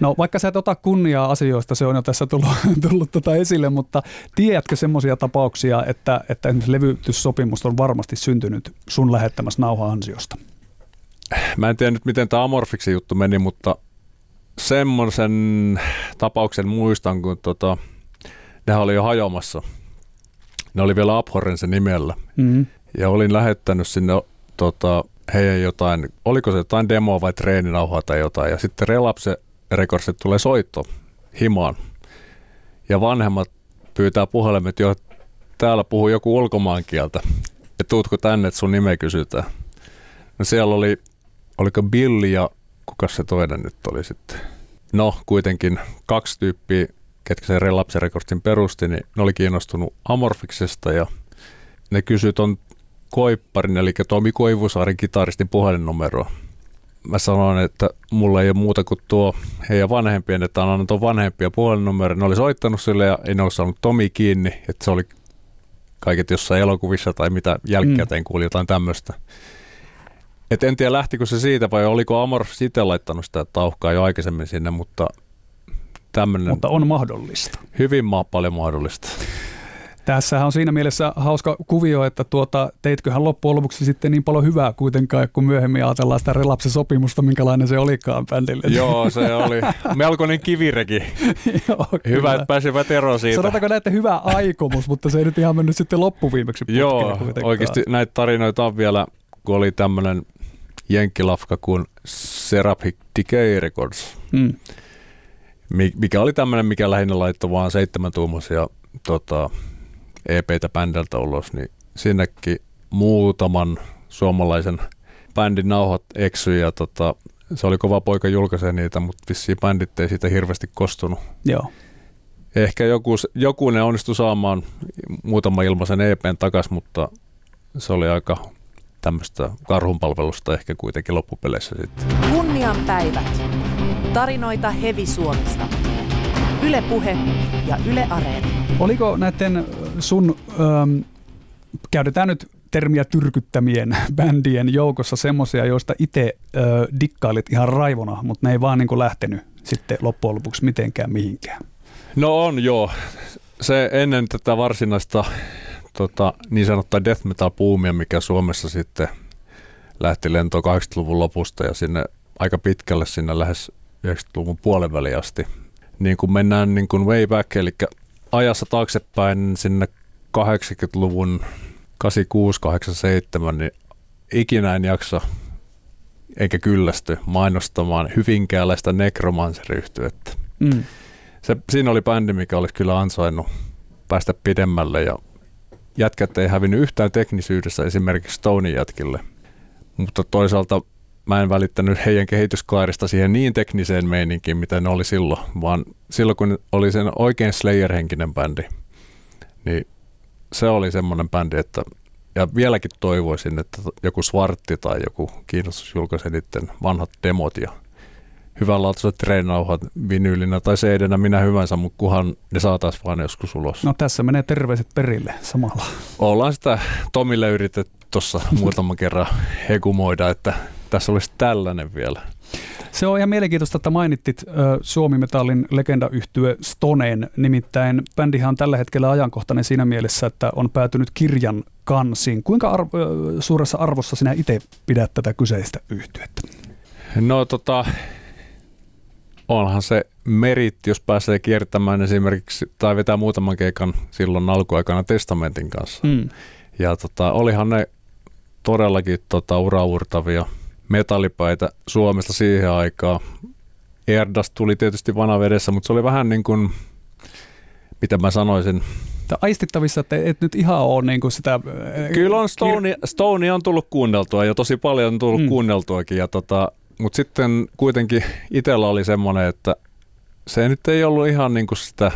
No vaikka sä et ota kunniaa asioista, se on jo tässä tullut, tullut tota esille, mutta tiedätkö semmoisia tapauksia, että, että esimerkiksi levytyssopimus on varmasti syntynyt sun lähettämässä nauha ansiosta? Mä en tiedä nyt, miten tämä Amorfiksen juttu meni, mutta semmoisen tapauksen muistan, kun tota, nehän oli jo hajoamassa. Ne oli vielä Abhorrensen nimellä. Mm-hmm. Ja olin lähettänyt sinne tota, heidän jotain, oliko se jotain demoa vai treeninauhaa tai jotain. Ja sitten Relapse Recordsit tulee soitto himaan. Ja vanhemmat pyytää puhelimet jo, täällä puhuu joku ulkomaankieltä. Ja tuutko tänne, että sun nime kysytään. No siellä oli, oliko Billy ja kuka se toinen nyt oli sitten? No kuitenkin kaksi tyyppiä, ketkä se Relapse Recordsin perusti, niin ne oli kiinnostunut Amorfiksesta ja ne kysyi ton Koipparin, eli Tomi Koivusaarin kitaristin puhelinnumeroa. Mä sanoin, että mulla ei ole muuta kuin tuo heidän vanhempien, että on annettu vanhempia puhelinnumero. Ne oli soittanut sille ja ne olisi saanut Tomi kiinni, että se oli kaiket jossain elokuvissa tai mitä jälkikäteen kuuli jotain tämmöistä. Et en tiedä lähtikö se siitä vai oliko Amorphis itse laittanut sitä tauhkaa jo aikaisemmin sinne, mutta tämmöinen Mutta on mahdollista. hyvin maa paljon mahdollista. Tässähän on siinä mielessä hauska kuvio, että tuota, teitköhän loppujen lopuksi sitten niin paljon hyvää kuitenkaan, kun myöhemmin ajatellaan sitä relapse-sopimusta, minkälainen se olikaan bändille. Joo, se oli melkoinen kivireki. Joo, Hyvä, kyllä. että pääsivät eroon siitä. Sanotaanko näette hyvä aikomus, mutta se ei nyt ihan mennyt sitten loppuviimeksi Joo, kuitenkaan. oikeasti näitä tarinoita on vielä, kun oli tämmöinen jenkkilafka kuin Seraphic Decay Records, Mm. mi- mikä oli tämmöinen, mikä lähinnä laittoi vaan seitsemän tuumaisia tota, EPtä bändältä ulos, niin sinnekin muutaman suomalaisen bändin nauhat eksyi ja tota, se oli kova poika julkaisee niitä, mutta vissiin bändit ei siitä hirveästi kostunut. Joo. Ehkä joku, joku ne onnistui saamaan muutama ilmaisen EPn takas, mutta se oli aika tämmöistä karhunpalvelusta ehkä kuitenkin loppupeleissä sitten. Kunnian päivät. Tarinoita Hevi Suomesta. Yle Puhe ja Yle Areena. Oliko näiden sun, ähm, käytetään nyt termiä tyrkyttämien bändien joukossa semmoisia, joista itse äh, dikkailit ihan raivona, mutta ne ei vaan niin lähtenyt sitten loppujen lopuksi mitenkään mihinkään? No on joo. Se ennen tätä varsinaista tota, niin sanottua death metal puumia, mikä Suomessa sitten lähti lentoon 80-luvun lopusta ja sinne aika pitkälle sinne lähes 90-luvun puolen asti. Niin kun mennään niin kuin way back, eli ajassa taaksepäin sinne 80-luvun 86-87, niin ikinä en jaksa eikä kyllästy mainostamaan hyvinkääläistä nekromanceriyhtyettä Mm. se, siinä oli bändi, mikä olisi kyllä ansainnut päästä pidemmälle ja jätkät ei hävinnyt yhtään teknisyydessä esimerkiksi Stonein jätkille. Mutta toisaalta mä en välittänyt heidän kehityskaarista siihen niin tekniseen meininkiin, mitä ne oli silloin, vaan silloin kun oli sen oikein Slayer-henkinen bändi, niin se oli semmoinen bändi, että ja vieläkin toivoisin, että joku Svartti tai joku kiinnostus julkaisi niiden vanhat demot ja hyvänlaatuiset treenauhat vinyylinä tai cd minä hyvänsä, mutta kunhan ne saataisiin vaan joskus ulos. No. No tässä menee terveiset perille samalla. Ollaan sitä Tomille yritetty tuossa muutaman kerran hekumoida, että tässä olisi tällainen vielä. Se on ihan mielenkiintoista, että mainittit Suomi-metallin legendayhtyö Stoneen. Nimittäin bändihän on tällä hetkellä ajankohtainen siinä mielessä, että on päätynyt kirjan kansiin. Kuinka arvo, suuressa arvossa sinä itse pidät tätä kyseistä yhtyettä? No tota, onhan se meritti, jos pääsee kiertämään esimerkiksi, tai vetää muutaman keikan silloin alkuaikana Testamentin kanssa. Mm. Ja tota, olihan ne todellakin tota, uraurtavia metallipaita Suomesta siihen aikaan. Erdas tuli tietysti vanavedessä, mutta se oli vähän niin kuin, mitä mä sanoisin, Tämä aistittavissa, että et nyt ihan ole niin kuin sitä... Kyllä on Stone, Stone on tullut kuunneltua ja tosi paljon on tullut mm. kuunneltuakin. Ja tota, mutta sitten kuitenkin itsellä oli semmoinen, että se nyt ei ollut ihan niin kuin sitä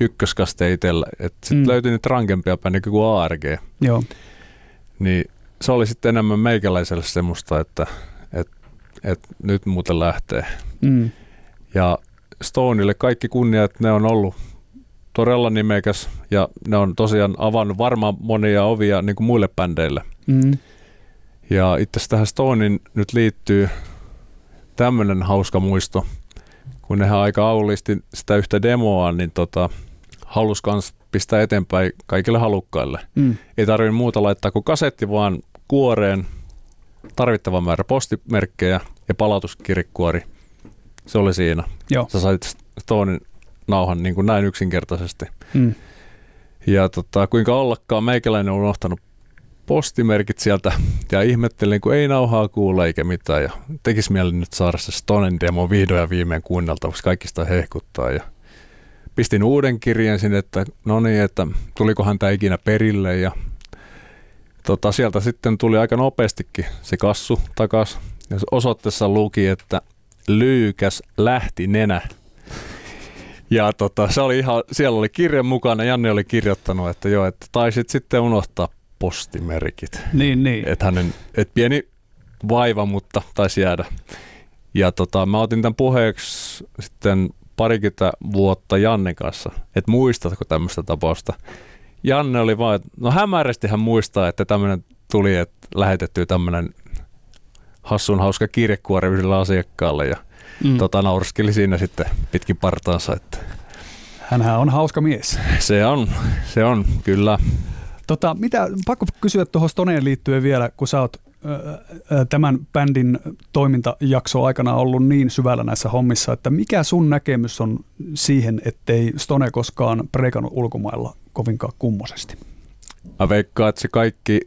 ykköskaste itsellä. Sitten mm. löytyi nyt rankempia päin niin kuin ARG. Joo. Niin se oli sitten enemmän meikäläiselle semmoista, että et, et nyt muuten lähtee. Mm. Ja Stoneille kaikki kunniat, ne on ollut todella nimekäs ja ne on tosiaan avannut varmaan monia ovia niin kuin muille bändeille. Mm. Ja itse asiassa tähän Stonein nyt liittyy tämmöinen hauska muisto, kun nehän aika aulisti sitä yhtä demoa, niin tota, halus kans pistää eteenpäin kaikille halukkaille. Mm. Ei tarvitse muuta laittaa kuin kasetti, vaan kuoreen tarvittava määrä postimerkkejä ja palautuskirjekuori. Se oli siinä. Joo. Sä sait Stonein nauhan niin kuin näin yksinkertaisesti. Mm. Ja tota, kuinka ollakaan, meikäläinen on unohtanut postimerkit sieltä ja ihmettelin, kun ei nauhaa kuule eikä mitään. Ja tekisi mieli nyt saada se Stonen demo vihdoin ja viimein kuunneltavaksi, kaikista hehkuttaa. Ja pistin uuden kirjeen sinne, että no niin, että tulikohan tämä ikinä perille ja tota, sieltä sitten tuli aika nopeastikin se kassu takas. Ja osoitteessa luki, että lyykäs lähti nenä. Ja tota, se oli ihan, siellä oli kirja mukana, Janne oli kirjoittanut, että joo, että taisit sitten unohtaa postimerkit. Niin, niin. Että hänen, et pieni vaiva, mutta taisi jäädä. Ja tota, mä otin tämän puheeksi sitten parikymmentä vuotta Janne kanssa, että muistatko tämmöistä tapausta. Janne oli vaan, no hämärästi hän muistaa, että tämmöinen tuli, että lähetetty tämmöinen hassun hauska kirjekuori yhdelle asiakkaalle ja mm. tota, naurskeli siinä sitten pitkin partaansa. Että Hänhän on hauska mies. Se on, se on, kyllä. Tota, mitä, pakko kysyä tuohon Stoneen liittyen vielä, kun sä oot tämän bändin toimintajakso aikana ollut niin syvällä näissä hommissa, että mikä sun näkemys on siihen, ettei Stone koskaan prekannut ulkomailla kovinkaan kummosesti? Mä veikkaan, että se kaikki,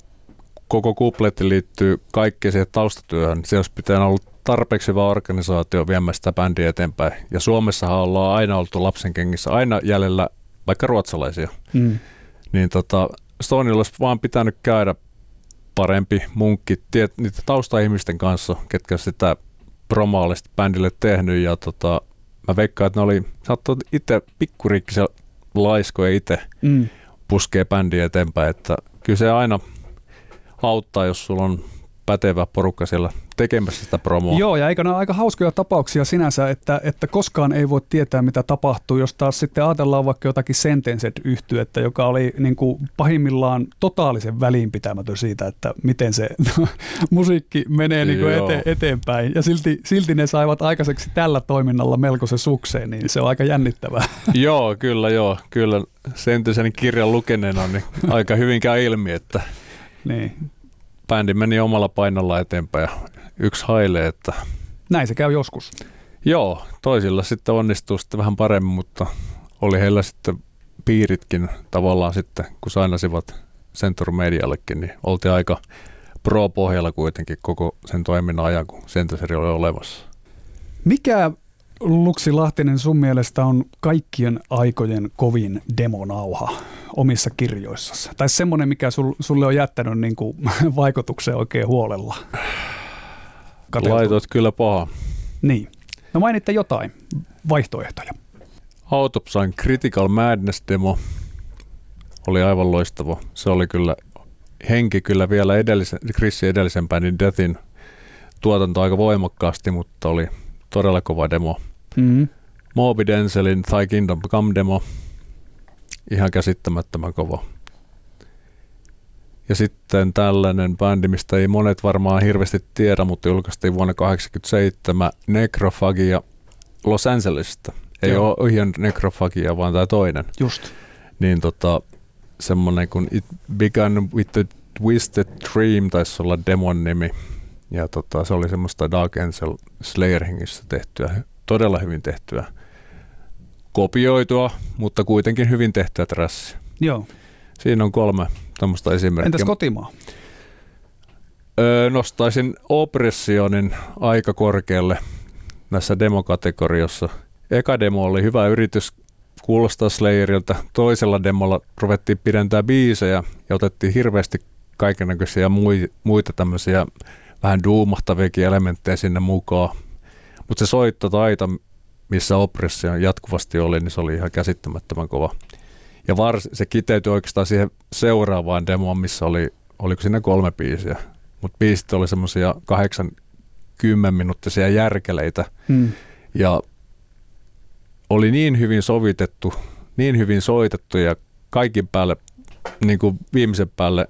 koko kupletti liittyy kaikkeen siihen taustatyöhön. Se olisi pitänyt olla tarpeeksi hyvä organisaatio viemään sitä bändiä eteenpäin. Ja Suomessahan ollaan aina oltu lapsen kengissä, aina jäljellä vaikka ruotsalaisia. Mm. Niin tota, Stonilla olisi vaan pitänyt käydä parempi munkki tiet, niiden taustaihmisten kanssa, ketkä sitä promaalista bändille tehnyt. Ja tota, mä veikkaan, että ne oli, saattoi itse pikkuriikkisen laiskoja itse mm. puskee bändiä eteenpäin. Että kyllä se aina auttaa, jos sulla on pätevä porukka siellä tekemässä sitä promoa. Joo, ja eikö ole aika hauskoja tapauksia sinänsä, että, että koskaan ei voi tietää, mitä tapahtuu, jos taas sitten ajatellaan vaikka jotakin sentenset yhtyettä, joka oli niin kuin pahimmillaan totaalisen väliinpitämätön siitä, että miten se musiikki menee niin kuin ete, eteenpäin. Ja silti, silti ne saivat aikaiseksi tällä toiminnalla melkoisen sukseen, niin se on aika jännittävää. joo, kyllä joo. Kyllä Sentisen kirjan lukeneena niin aika hyvin käy ilmi, että niin bändi meni omalla painolla eteenpäin ja yksi hailee, että... Näin se käy joskus. Joo, toisilla sitten onnistuu sitten vähän paremmin, mutta oli heillä sitten piiritkin tavallaan sitten, kun sainasivat Centur Mediallekin, niin oltiin aika pro-pohjalla kuitenkin koko sen toiminnan ajan, kun Centuseri oli olemassa. Mikä Luksi Lahtinen sun mielestä on kaikkien aikojen kovin demonauha omissa kirjoissasi? Tai semmoinen, mikä sul, sulle on jättänyt niin kuin vaikutuksen oikein huolella? Kateutu. Laitot kyllä paha. Niin. No mainitte jotain vaihtoehtoja. Autopsyn Critical Madness-demo oli aivan loistava. Se oli kyllä henki kyllä vielä edellisen, Chrisin edellisempään, niin Deathin tuotanto aika voimakkaasti, mutta oli todella kova demo. Mm-hmm. Moby Denzelin Thy Kingdom Come demo. Ihan käsittämättömän kova. Ja sitten tällainen bändi, mistä ei monet varmaan hirveästi tiedä, mutta julkaistiin vuonna 1987 Necrophagia Los Angelesista. Ei Joo. ole ihan Necrophagia, vaan tämä toinen. Just. Niin tota, semmoinen kuin It Began with the Twisted Dream taisi olla demon nimi. Ja tota, se oli semmoista Dark Angel Slayer hengissä tehtyä, todella hyvin tehtyä. Kopioitua, mutta kuitenkin hyvin tehtyä trassia. Joo. Siinä on kolme tämmöistä esimerkkiä. Entäs kotimaa? Öö, nostaisin Oppressionin aika korkealle näissä demokategoriossa. Eka demo oli hyvä yritys kuulostaa Slayerilta. Toisella demolla ruvettiin pidentää biisejä ja otettiin hirveästi kaikenlaisia muita tämmöisiä vähän duumahtaviakin elementtejä sinne mukaan. Mutta se soittotaito, missä Oppressio jatkuvasti oli, niin se oli ihan käsittämättömän kova. Ja vars, se kiteytyi oikeastaan siihen seuraavaan demoon, missä oli, oliko siinä kolme biisiä. Mutta biisit oli semmoisia kahdeksan, kymmen minuuttisia järkeleitä. Hmm. Ja oli niin hyvin sovitettu, niin hyvin soitettu ja kaikin päälle, niin kuin viimeisen päälle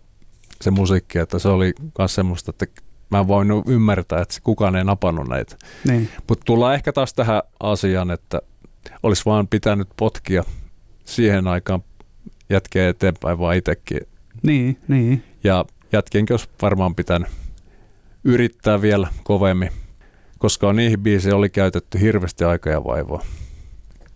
se musiikki, että se oli myös semmoista, että mä en voinut ymmärtää, että kukaan ei napannut näitä. Niin. Mutta tullaan ehkä taas tähän asiaan, että olisi vaan pitänyt potkia siihen aikaan jätkeä eteenpäin vaan itsekin. Niin, niin. Ja jätkienkin olisi varmaan pitänyt yrittää vielä kovemmin, koska niihin biiseihin oli käytetty hirveästi aikaa ja vaivaa.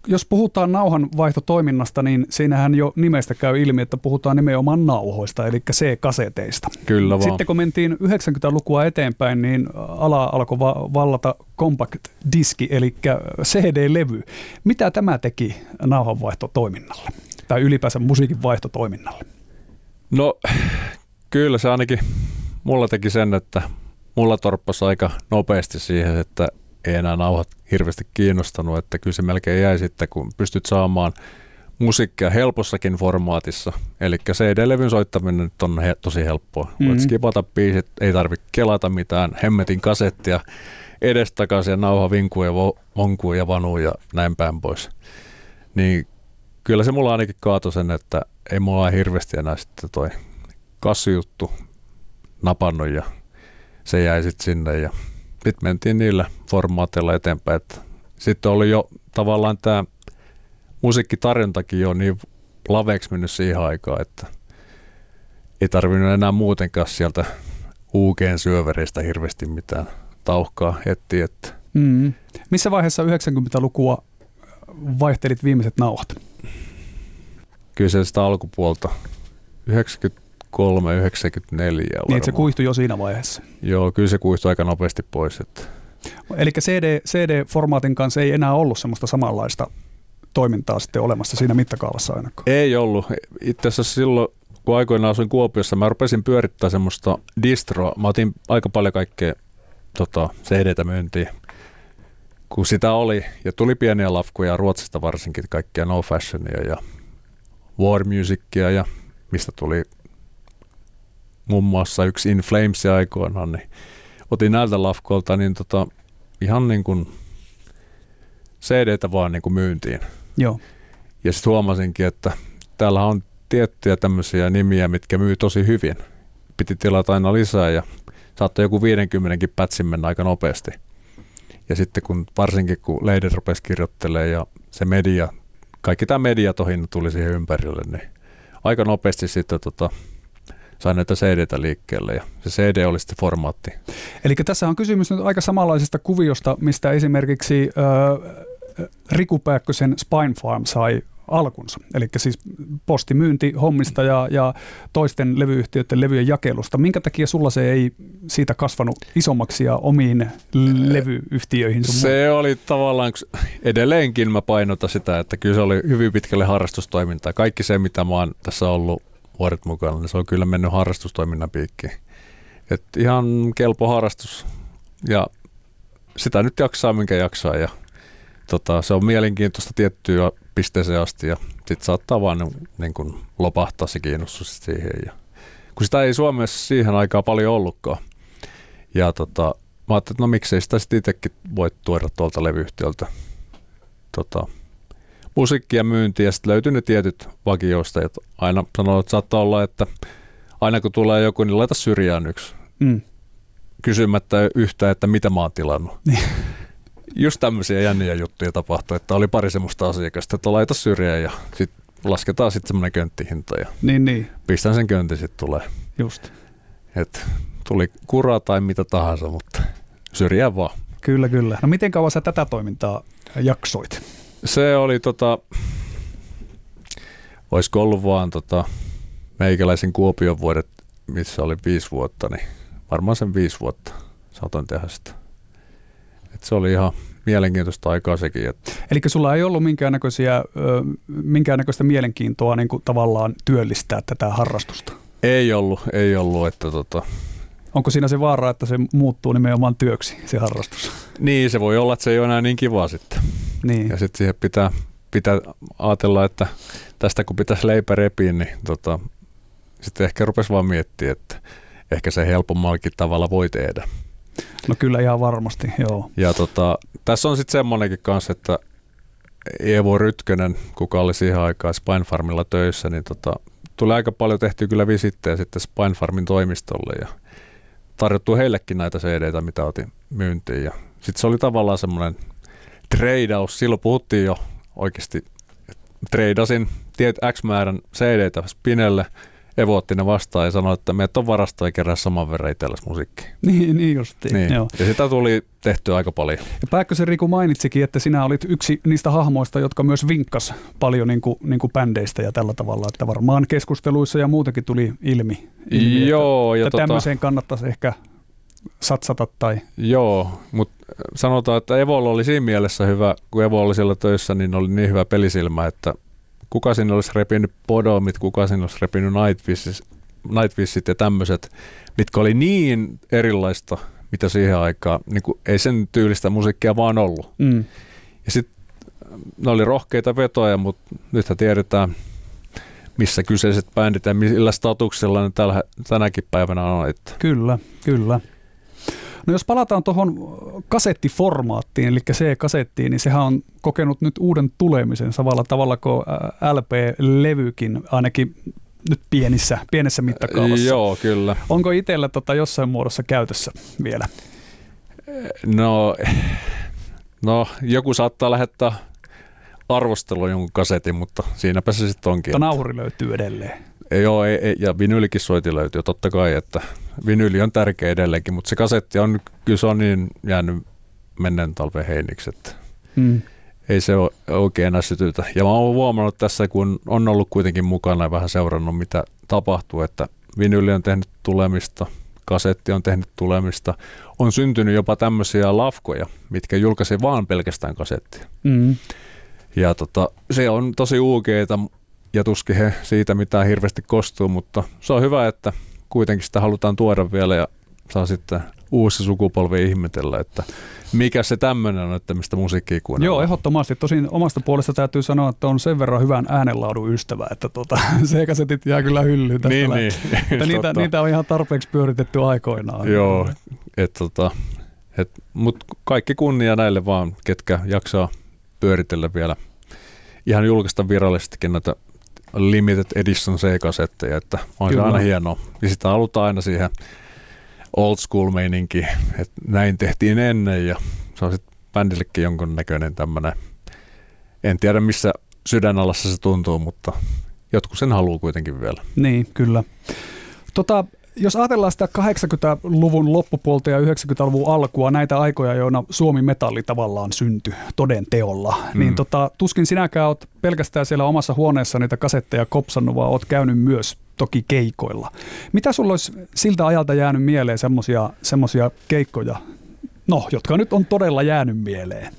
Jos puhutaan nauhanvaihtotoiminnasta, niin siinähän jo nimestä käy ilmi, että puhutaan nimenomaan nauhoista, eli C-kaseteista. Kyllä vaan. Sitten kun mentiin 90-lukua eteenpäin, niin ala alkoi va- vallata compact-diski, eli CD-levy. Mitä tämä teki nauhanvaihtotoiminnalle? Tai ylipäänsä musiikin vaihtotoiminnalle? No kyllä se ainakin mulla teki sen, että mulla torppasi aika nopeasti siihen, että ei enää nauhat hirveästi kiinnostanut, että kyllä se melkein jäi sitten, kun pystyt saamaan musiikkia helpossakin formaatissa. Eli CD-levyn soittaminen nyt on he, tosi helppoa. Mm-hmm. Voit skipata biisit, ei tarvitse kelata mitään, hemmetin kasettia edestakaisin ja nauha vinkuu ja vonkuu ja vanuu ja näin päin pois. Niin kyllä se mulla ainakin kaatoi sen, että ei mulla hirveästi enää sitten toi kassujuttu napannut ja se jäi sitten sinne ja sitten mentiin niillä formaateilla eteenpäin. Että sitten oli jo tavallaan tämä musiikkitarjontakin jo niin laveeksi mennyt siihen aikaan, että ei tarvinnut enää muutenkaan sieltä UGn syövereistä hirveästi mitään tauhkaa heti. Että. Mm. Missä vaiheessa 90-lukua vaihtelit viimeiset nauhat? Kyllä se sitä alkupuolta. 93, 94 Niin, että se kuihtui jo siinä vaiheessa. Joo, kyllä se kuihtui aika nopeasti pois. Että. Eli CD, CD-formaatin kanssa ei enää ollut semmoista samanlaista toimintaa sitten olemassa siinä mittakaavassa ainakaan. Ei ollut. Itse asiassa silloin, kun aikoinaan asuin Kuopiossa, mä rupesin pyörittää semmoista distroa. Mä otin aika paljon kaikkea tota, CD-tä myyntiin, kun sitä oli. Ja tuli pieniä lafkuja Ruotsista varsinkin, kaikkia No Fashionia ja War Musicia ja mistä tuli muun muassa yksi In Flames aikoinaan, niin otin näiltä lafkoilta niin tota, ihan niin kuin CD-tä vaan niin kuin myyntiin. Joo. Ja sitten huomasinkin, että täällä on tiettyjä tämmöisiä nimiä, mitkä myy tosi hyvin. Piti tilata aina lisää ja saattoi joku 50 pätsin mennä aika nopeasti. Ja sitten kun varsinkin kun Leiden rupesi kirjoittelemaan ja se media, kaikki tämä mediatohin tuli siihen ympärille, niin aika nopeasti sitten tota, sain näitä CD-tä liikkeelle ja se CD oli sitten formaatti. Eli tässä on kysymys nyt aika samanlaisesta kuviosta, mistä esimerkiksi äh, Riku Pääkkösen Spine Farm sai alkunsa. Eli siis postimyynti hommista ja, ja toisten levyyhtiöiden levyjen jakelusta. Minkä takia sulla se ei siitä kasvanut isommaksi ja omiin levyyhtiöihin? Se oli tavallaan, edelleenkin mä painotan sitä, että kyllä se oli hyvin pitkälle harrastustoimintaa. Kaikki se, mitä mä oon tässä ollut vuodet mukana, niin se on kyllä mennyt harrastustoiminnan piikkiin. Et ihan kelpo harrastus ja sitä nyt jaksaa, minkä jaksaa ja tota, se on mielenkiintoista tiettyä pisteeseen asti ja sitten saattaa vaan niin, kuin lopahtaa se kiinnostus siihen. Ja, kun sitä ei Suomessa siihen aikaan paljon ollutkaan. Ja tota, mä ajattelin, että no miksei sitä sitten itsekin voi tuoda tuolta levyyhtiöltä tota, musiikkia myyntiä ja sitten löytyi ne tietyt vakioista. Että aina sanoo, että saattaa olla, että aina kun tulee joku, niin laita syrjään yksi. Mm. Kysymättä yhtä, että mitä mä oon tilannut. Just tämmöisiä jänniä juttuja tapahtui, että oli pari semmoista asiakasta, että laita syrjään ja sitten lasketaan sitten semmoinen könttihinta ja Niin, niin, pistän sen köntti sitten tulee. just. Et tuli kuraa tai mitä tahansa, mutta syrjään vaan. Kyllä, kyllä. No miten kauan sä tätä toimintaa jaksoit? Se oli tota, olisiko ollut vaan tota, meikäläisen Kuopion vuodet, missä oli viisi vuotta, niin varmaan sen viisi vuotta saatoin tehdä sitä. Et se oli ihan mielenkiintoista aikaa sekin, että Eli sulla ei ollut minkäännäköisiä, minkäännäköistä mielenkiintoa niin kuin tavallaan työllistää tätä harrastusta. ei ollut, ei ollut, että tota, Onko siinä se vaara, että se muuttuu nimenomaan työksi, se harrastus? niin se voi olla, että se ei ole enää niin kivaa sitten. Niin, Ja sitten siihen pitää, pitää ajatella, että tästä kun pitäisi leipä repiä, niin tota, sitten ehkä rupesi vaan miettiä, että ehkä se helpommallakin tavalla voi tehdä. no kyllä ihan varmasti, joo. Ja tota, tässä on sitten semmoinenkin kanssa, että Eevo Rytkönen, kuka oli siihen aikaan Spine Farmilla töissä, niin tota, tuli aika paljon tehtyä kyllä visittejä sitten Spine Farmin toimistolle ja tarjottu heillekin näitä cd mitä otin myyntiin. Sitten se oli tavallaan semmoinen treidaus. Silloin puhuttiin jo oikeasti, treidasin tiet X määrän cd Spinelle, Evo otti ne vastaan ja sanoi, että meidät on varastoja kerran saman verran itsellesi musiikkia. Niin, niin justiin, Niin. joo. Ja sitä tuli tehtyä aika paljon. Ja Pääkkösen Riku mainitsikin, että sinä olit yksi niistä hahmoista, jotka myös vinkkas paljon niin kuin, niin kuin bändeistä ja tällä tavalla, että varmaan keskusteluissa ja muutenkin tuli ilmi. ilmi Joo, että, ja että tota, tämmöiseen kannattaisi ehkä satsata tai Joo, mutta sanotaan, että Evolla oli siinä mielessä hyvä, kun Evo oli siellä töissä, niin oli niin hyvä pelisilmä, että kuka sinne olisi repinyt Podomit, kuka sinne olisi repinyt Nightwishes, Nightwishit ja tämmöiset, mitkä oli niin erilaista, mitä siihen aikaan, niin kuin ei sen tyylistä musiikkia vaan ollut. mm, Ja sitten ne oli rohkeita vetoja, mutta nythän tiedetään, missä kyseiset bändit ja millä statuksella ne tällä, tänäkin päivänä on. Että Kyllä, kyllä. No jos palataan tuohon kasettiformaattiin, eli C-kasettiin, niin sehän on kokenut nyt uuden tulemisen samalla tavalla kuin ä, LP-levykin, ainakin nyt pienissä, pienessä mittakaavassa. Joo, kyllä. Onko itsellä tota jossain muodossa käytössä vielä? No, no, joku saattaa lähettää arvostelua jonkun kasetin, mutta siinäpä se sitten onkin. Mutta nauhuri löytyy edelleen. Joo, ei, ei, ja vinylikin soiti löytyy totta kai, että vinyli on tärkeä edelleenkin, mutta se kasetti on, kyllä se on niin jäänyt menneen talven heiniksi, että Mm. ei se ole oikein enää sytytä. Ja mä oon huomannut tässä, kun on ollut kuitenkin mukana ja vähän seurannut, mitä tapahtuu, että vinyli on tehnyt tulemista, kasetti on tehnyt tulemista, on syntynyt jopa tämmöisiä lafkoja, mitkä julkaisi vaan pelkästään kasettia. Mm. Ja tota, se on tosi uukeita ja tuskin he siitä mitään hirveästi kostuu, mutta se on hyvä, että kuitenkin sitä halutaan tuoda vielä ja saa sitten uusi sukupolvi ihmetellä, että mikä se tämmöinen on, että mistä musiikkia kuunnellaan. Joo, ehdottomasti. Tosin omasta puolesta täytyy sanoa, että on sen verran hyvän äänenlaadun ystävä, että tota, C-kasetit jää kyllä hyllyyn tästä Niin, niin. Että niitä, niitä on ihan tarpeeksi pyöritetty aikoinaan. Joo, et tota, et, mut kaikki kunnia näille vaan, ketkä jaksaa pyöritellä vielä ihan julkaista virallisestikin näitä limited edition C-kasetteja, että on se Kyllä. aina hienoa. Ja sitä halutaan aina siihen old school meininki, että näin tehtiin ennen ja se on sitten bändillekin jonkun näköinen tämmöinen, en tiedä missä sydänalassa se tuntuu, mutta jotkut sen haluaa kuitenkin vielä. Niin, kyllä. Tota, jos ajatellaan sitä 80-luvun loppupuolta ja 90-luvun alkua, näitä aikoja, joina Suomi metalli tavallaan syntyi toden teolla, mm. niin tota, tuskin sinäkään oot pelkästään siellä omassa huoneessa niitä kasetteja kopsannut, vaan oot käynyt myös toki keikoilla. Mitä sulla olisi siltä ajalta jäänyt mieleen semmosia keikkoja, no, jotka nyt on todella jäänyt mieleen?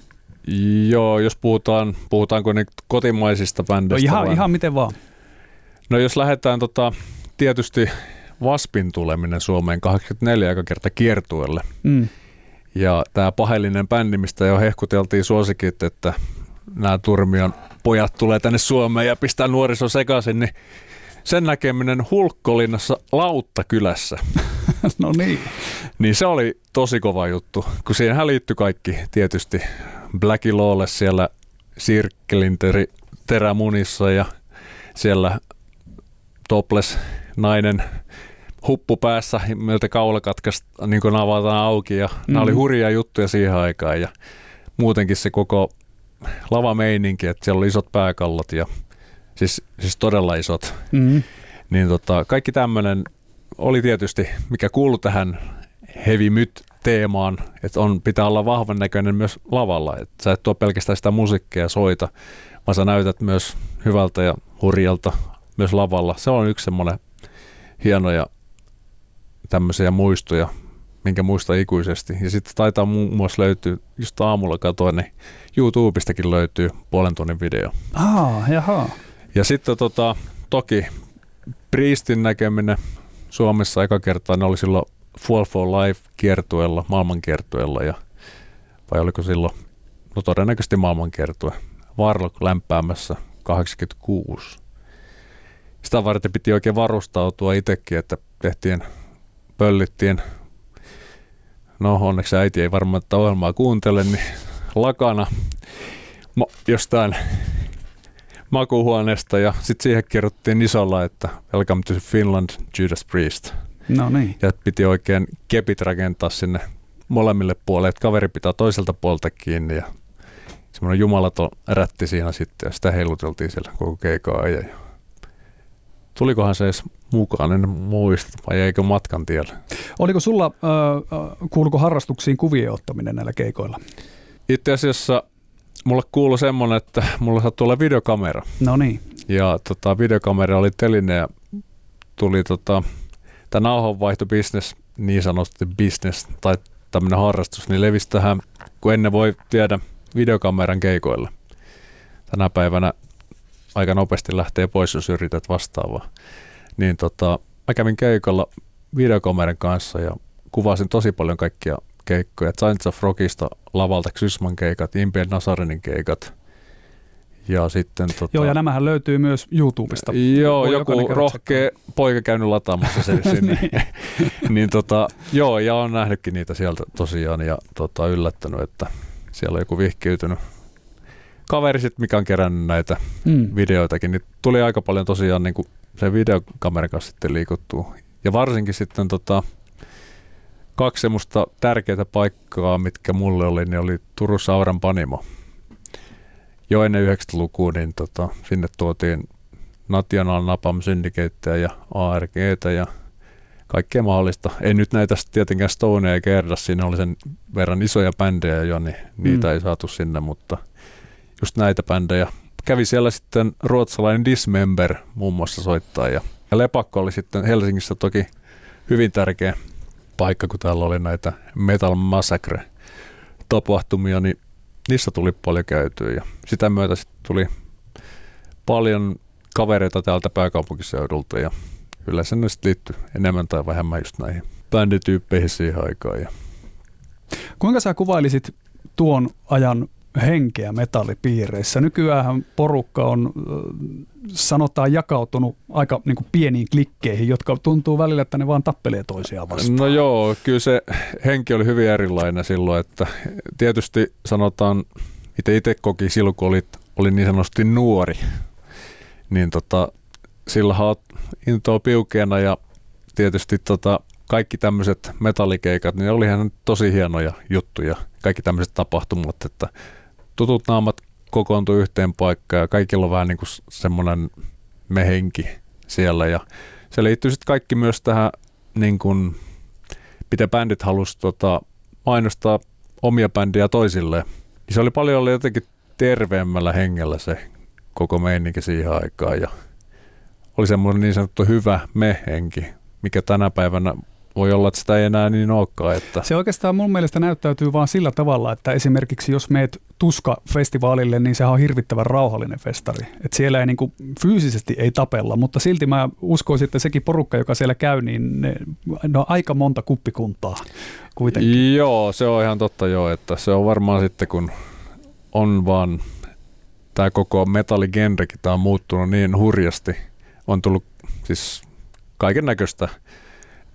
Joo, jos puhutaan, puhutaanko nyt kotimaisista No bändeistä ihan, vai? ihan miten vaan. No jos lähdetään tota, tietysti Vaspin tuleminen Suomeen 84 aika kerta kiertueelle. Mm. Ja tämä pahellinen bändi, mistä jo hehkuteltiin suosikit, että nämä Turmion pojat tulee tänne Suomeen ja pistää nuoriso sekaisin, niin sen näkeminen Hulkkolinnassa Lauttakylässä, No niin. niin se oli tosi kova juttu, kun siihenhän liittyi kaikki tietysti Blackie Lawless siellä Sirkkelin teri, terämunissa ja siellä topless nainen huppu päässä, miltä kaulakatkasta niin avataan auki ja mm. nämä oli hurjia juttuja siihen aikaan ja muutenkin se koko lavameininki, että siellä oli isot pääkallot ja siis, siis todella isot. Mm. Niin tota, kaikki tämmöinen oli tietysti, mikä kuului tähän heavy myt teemaan, että on, pitää olla vahvan näköinen myös lavalla. Että sä et tuo pelkästään sitä musiikkia ja soita, vaan sä näytät myös hyvältä ja hurjalta myös lavalla. Se on yksi semmoinen hienoja tämmöisiä muistoja, minkä muista ikuisesti. Ja sitten taitaa muun muassa löytyä, just aamulla katoin, niin YouTubestakin löytyy puolen tunnin video. Ah, jaha. Ja sitten tota, toki Priestin näkeminen Suomessa eka kertaa, ne oli silloin Fall for Life kiertueella, maailmankiertueella ja vai oliko silloin, no todennäköisesti maailmankiertue, Varlok lämpäämässä 86. Sitä varten piti oikein varustautua itsekin, että tehtiin, pöllittiin, no onneksi äiti ei varmaan tätä ohjelmaa kuuntele, niin lakana jostain makuhuoneesta ja sitten siihen kirjoittiin isolla, että Welcome to Finland, Judas Priest. No niin. Ja piti oikein kepit rakentaa sinne molemmille puolelle, että kaveri pitää toiselta puolta kiinni ja semmoinen jumalaton rätti siinä sitten ja sitä heiluteltiin siellä koko keikaa ajan. Tulikohan se edes mukaan, en muista, vai eikö matkan tiellä? Oliko sulla, äh, kuuluko harrastuksiin kuvien ottaminen näillä keikoilla? Itse asiassa mulle kuului semmoinen, että mulla sattui olla videokamera. No niin. Ja tota, videokamera oli teline ja tuli tota, tämä nauhanvaihtobisnes, niin sanotusti business tai tämmöinen harrastus, niin levisi tähän, kun ennen voi tiedä videokameran keikoilla. Tänä päivänä aika nopeasti lähtee pois, jos yrität vastaavaa. Niin tota, mä kävin keikolla videokameran kanssa ja kuvasin tosi paljon kaikkia keikkoja. Science of Rockista lavalta Xysman keikat, Impien Nasarinin keikat. Ja sitten, tota, joo, ja nämähän löytyy myös YouTubesta. Joo, Voi joku rohkea poika käynyt lataamassa sen sinne. niin. niin tota, joo, ja on nähnytkin niitä sieltä tosiaan ja tota, yllättänyt, että siellä on joku vihkiytynyt kaveri sit, mikä on kerännyt näitä mm. videoitakin, niin tuli aika paljon tosiaan niin kuin sen videokameran kanssa sitten liikuttuu. Ja varsinkin sitten tota, kaksi semmoista tärkeää paikkaa, mitkä mulle oli, niin oli Turussa Auran Panimo. Jo ennen 90-lukua, niin tota, sinne tuotiin National Napam Syndicate ja ARG ja kaikkea mahdollista. Ei nyt näitä tietenkään Stoneja kerran, siinä oli sen verran isoja bändejä jo, niin niitä mm. ei saatu sinne, mutta just näitä bändejä. Kävi siellä sitten ruotsalainen Dismember muun muassa soittaa ja, ja Lepakko oli sitten Helsingissä toki hyvin tärkeä paikka, kun täällä oli näitä Metal Massacre tapahtumia, niin niissä tuli paljon käytyä ja sitä myötä sitten tuli paljon kavereita täältä pääkaupunkiseudulta ja yleensä ne sitten liittyy enemmän tai vähemmän just näihin bändityyppeihin siihen aikaan. Ja. Kuinka sä kuvailisit tuon ajan henkeä metallipiireissä. Nykyään porukka on, sanotaan, jakautunut aika niin kuin pieniin klikkeihin, jotka tuntuu välillä, että ne vaan tappelee toisiaan vastaan. No joo, kyllä se henki oli hyvin erilainen silloin, että tietysti sanotaan, itse itse koki silloin, kun olit, oli niin sanotusti nuori, niin tota, sillä olet intoa piukeena ja tietysti tota, kaikki tämmöiset metallikeikat, niin olihan tosi hienoja juttuja, kaikki tämmöiset tapahtumat, että tutut naamat kokoontuu yhteen paikkaan ja kaikilla on vähän niin kuin semmoinen mehenki siellä ja se liittyy sitten kaikki myös tähän niin kuin, miten bändit halusivat tota, mainostaa omia bändiä toisille. Niin se oli paljon oli jotenkin terveemmällä hengellä se koko meininki siihen aikaan ja oli semmoinen niin sanottu hyvä me-henki, mikä tänä päivänä voi olla, että sitä ei enää niin olekaan. Että... Se oikeastaan mun mielestä näyttäytyy vaan sillä tavalla, että esimerkiksi jos meet Tuska-festivaalille, niin se on hirvittävän rauhallinen festari. Et siellä ei niinku, fyysisesti ei tapella, mutta silti mä uskoisin, että sekin porukka, joka siellä käy, niin ne, ne on aika monta kuppikuntaa kuitenkin. Joo, se on ihan totta joo, että se on varmaan sitten kun on vaan tämä koko metalligenrekin, tämä on muuttunut niin hurjasti. On tullut siis kaiken näköistä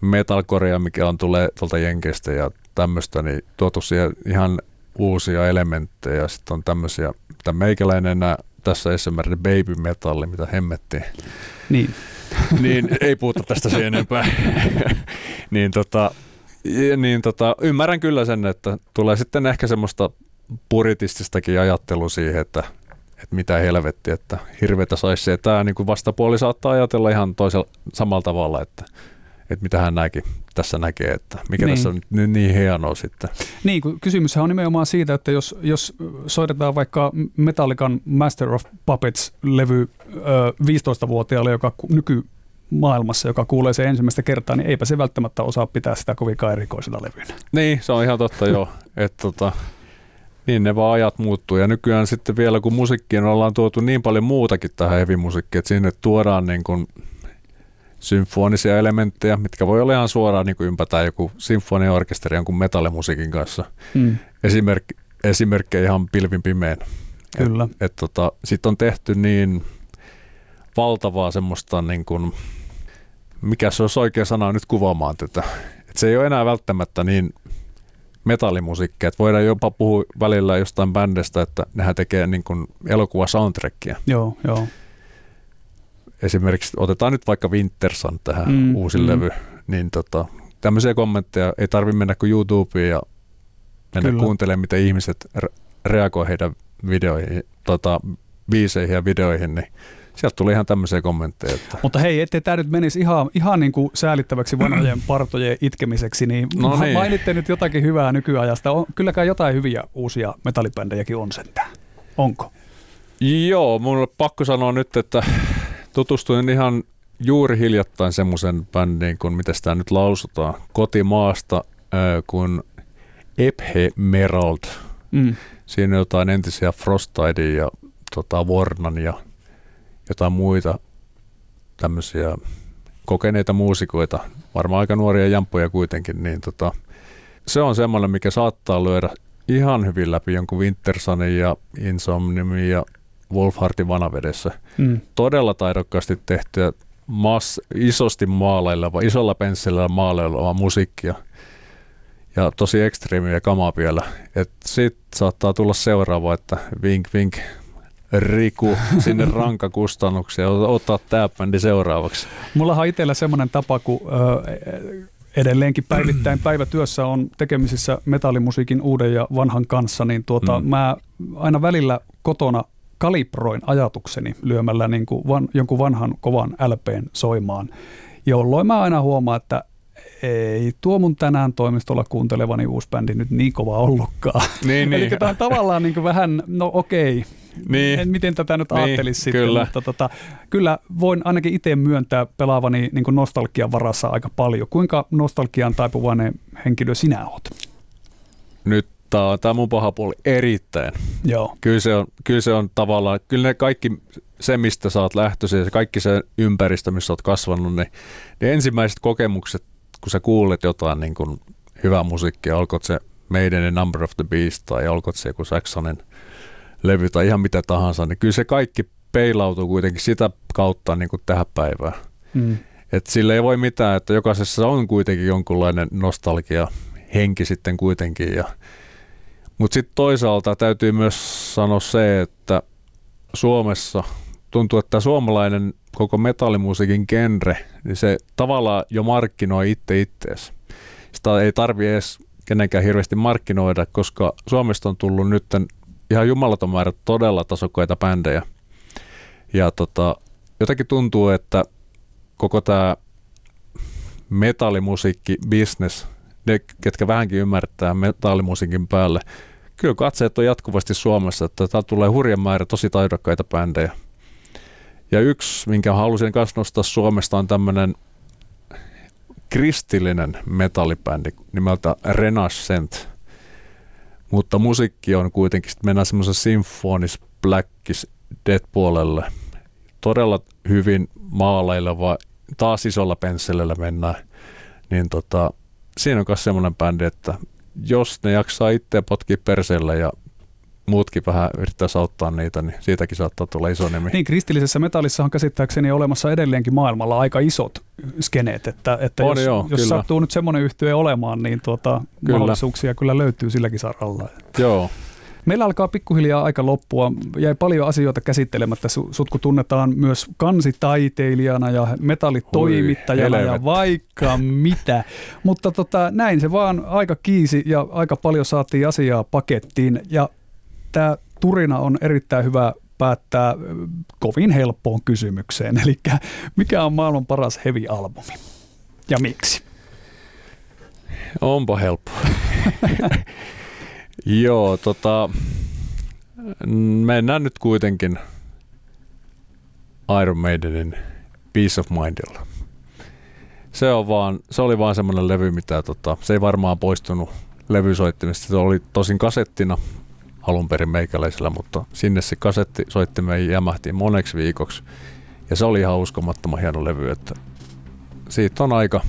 metalcorea, mikä on tulee tuolta Jenkeistä ja tämmöistä, niin tuotu siihen ihan uusia elementtejä. Sitten on tämmöisiä, mitä meikäläinen enää tässä esimerkiksi baby metalli, mitä hemmettiin. Niin. niin ei puhuta tästä sen enempää. niin, tota, niin tota, ymmärrän kyllä sen, että tulee sitten ehkä semmoista puritististakin ajattelua siihen, että, että mitä helvetti, että hirveätä saisi se. Tämä niin kuin vastapuoli saattaa ajatella ihan toisella samalla tavalla, että, että mitä hän näki, tässä näkee, että mikä niin. tässä on nyt niin hienoa sitten. Niin, kysymyshän on nimenomaan siitä, että jos, jos soitetaan vaikka Metallican Master of Puppets-levy ö, 15-vuotiaalle, joka nyky maailmassa, joka kuulee sen ensimmäistä kertaa, niin eipä se välttämättä osaa pitää sitä kovinkaan erikoisena levynä. Niin, se on ihan totta joo. että tota, niin ne vaan ajat muuttuu. Ja nykyään sitten vielä, kun musiikkiin ollaan tuotu niin paljon muutakin tähän heavy-musiikkiin, että sinne tuodaan niin kuin symfonisia elementtejä, mitkä voi olla ihan suoraan niin kuin ympätään joku sinfoniaorkesteri jonkun metallimusiikin kanssa. Mm. Esimerk, esimerkkejä ihan pilvin pimeän. Kyllä. Et, et tota, Sitten on tehty niin valtavaa semmoista, niin kuin, mikä se olisi oikea sana nyt kuvaamaan tätä. Et se ei ole enää välttämättä niin metallimusiikkia, että voidaan jopa puhua välillä jostain bändestä, että nehän tekee niin kuin elokuva soundtrackia. Joo, joo esimerkiksi otetaan nyt vaikka Winterson tähän mm, uusi mm. levy, niin tota, tämmöisiä kommentteja ei tarvitse mennä kuin YouTubeen ja mennä Kyllä. kuuntelemaan, miten ihmiset re- reagoi heidän videoihin, tota, biiseihin ja videoihin, niin sieltä tuli ihan tämmöisiä kommentteja. Että... Mutta hei, ettei tämä nyt menisi ihan, ihan niin kuin säälittäväksi vanhojen partojen itkemiseksi, niin, no niin. mainitte nyt jotakin hyvää nykyajasta. On, kylläkään jotain hyviä uusia metallibändejäkin on sentään. Onko? Joo, mun on pakko sanoa nyt, että tutustuin ihan juuri hiljattain semmoisen bändiin, kun miten sitä nyt lausutaan, kotimaasta, äh, kun Ephe Merald. Mm. Siinä on jotain entisiä Frostidea ja tota, Warnan ja jotain muita tämmöisiä kokeneita muusikoita, varmaan aika nuoria jamppuja kuitenkin, niin tota, se on semmoinen, mikä saattaa lyödä ihan hyvin läpi jonkun Wintersonin ja Insomniumin ja Wolfhartin vanavedessä. Mm. Todella taidokkaasti tehtyä mass, isosti maalaileva, isolla pensselillä maalaileva musiikkia. Ja tosi ekstriimiä kamaa vielä. Sitten saattaa tulla seuraava, että vink vink Riku sinne rankakustannuksia ottaa tämä bändi seuraavaksi. Mulla on itsellä semmoinen tapa, kun edelleenkin päivittäin päivätyössä on tekemisissä metallimusiikin uuden ja vanhan kanssa, niin tuota, mm. mä aina välillä kotona kalibroin ajatukseni lyömällä niin kuin van, jonkun vanhan kovan LPn soimaan, jolloin mä aina huomaan, että ei tuo mun tänään toimistolla kuuntelevani uusi bändi nyt niin kova ollutkaan. Niin, niin. Eli tämä on tavallaan niin kuin vähän, no okei, niin. en, miten tätä nyt niin, ajattelisi sitten, kyllä. mutta tota, kyllä voin ainakin itse myöntää pelaavani niin kuin nostalgian varassa aika paljon. Kuinka nostalgian taipuvainen henkilö sinä oot? Nyt Tämä on, tämä mun paha puoli erittäin. Joo. Kyllä se on, kyllä se on tavallaan, kyllä ne kaikki se, mistä sä oot lähtöisin ja kaikki se ympäristö, missä oot kasvanut, niin ne ensimmäiset kokemukset, kun sä kuulet jotain niin kuin hyvää musiikkia, olkoon se Maiden Number of the Beast tai olkoon se joku Saxonin levy tai ihan mitä tahansa, niin kyllä se kaikki peilautuu kuitenkin sitä kautta niin kuin tähän päivään. Mm. Et sillä ei voi mitään, että jokaisessa on kuitenkin jonkunlainen nostalgia henki sitten kuitenkin ja mutta sitten toisaalta täytyy myös sanoa se, että Suomessa tuntuu, että suomalainen koko metallimusiikin genre, niin se tavallaan jo markkinoi itse ittees. Sitä ei tarvi edes kenenkään hirveästi markkinoida, koska Suomesta on tullut nyt ihan jumalaton määrä todella tasokkaita bändejä. Ja tota, jotenkin tuntuu, että koko tämä metallimusiikki business, ne ketkä vähänkin ymmärtää metallimusiikin päälle, kyllä katseet on jatkuvasti Suomessa, että täällä tulee hurjan määrä tosi taidokkaita bändejä. Ja yksi, minkä halusin myös nostaa Suomesta, on tämmöinen kristillinen metallibändi nimeltä Renascent. Mutta musiikki on kuitenkin, sitten mennään semmoisen symfonis blackis dead puolelle. Todella hyvin maalaileva, taas isolla pensselillä mennään. Niin tota, siinä on myös semmoinen bändi, että jos ne jaksaa itse potkia perseellä ja muutkin vähän yrittää auttaa niitä, niin siitäkin saattaa tulla iso nimi. Niin, kristillisessä metallissa on käsittääkseni olemassa edelleenkin maailmalla aika isot skeneet, että, että on jos, joo, jos kyllä. sattuu nyt semmoinen yhtye olemaan, niin tuota, kyllä. mahdollisuuksia kyllä löytyy silläkin saralla. Joo. Meillä alkaa pikkuhiljaa aika loppua. Jäi paljon asioita käsittelemättä. Sut kun tunnetaan myös kansitaiteilijana ja metallitoimittajana Hui, ja vaikka mitä. Mutta tota, näin se vaan aika kiisi ja aika paljon saatiin asiaa pakettiin. Ja tämä turina on erittäin hyvä päättää kovin helppoon kysymykseen. Eli mikä on maailman paras heavy-albumi ja miksi? Onpa helppo. Joo, tota, mennään nyt kuitenkin Iron Maidenin Peace of Mindilla. Se, on vaan, se oli vaan semmoinen levy, mitä tota, se ei varmaan poistunut levysoittimesta. Se oli tosin kasettina alun perin meikäläisellä, mutta sinne se kasetti soittimme jämähti moneksi viikoksi. Ja se oli ihan uskomattoman hieno levy, että siitä on aika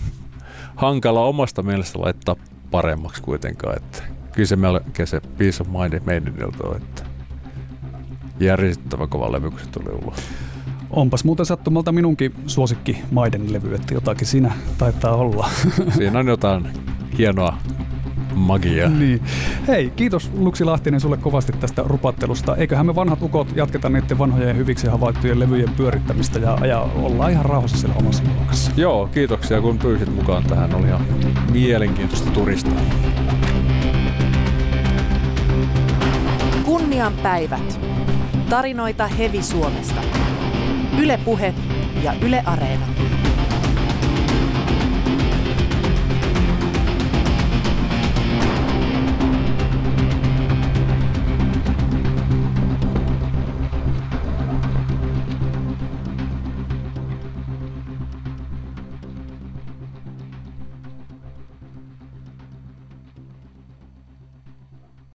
hankala omasta mielestä laittaa paremmaksi kuitenkaan. Että kyllä se melkein se Peace of Mind Maidenilta on, että järjestettävä kova levy, kun se tuli ulos. Onpas muuten sattumalta minunkin suosikki Maiden levy, että jotakin siinä taitaa olla. Siinä on jotain hienoa magia. Niin. Hei, kiitos Luksi Lahtinen sulle kovasti tästä rupattelusta. Eiköhän me vanhat ukot jatketa niiden vanhojen hyviksi havaittujen levyjen pyörittämistä ja, ja ollaan ihan rauhassa siellä omassa luokassa. Joo, kiitoksia kun pyysit mukaan tähän. Oli ihan mielenkiintoista turistaa. Kunnian päivät. Tarinoita Hevi Suomesta. Yle Puhe ja Yle Areena.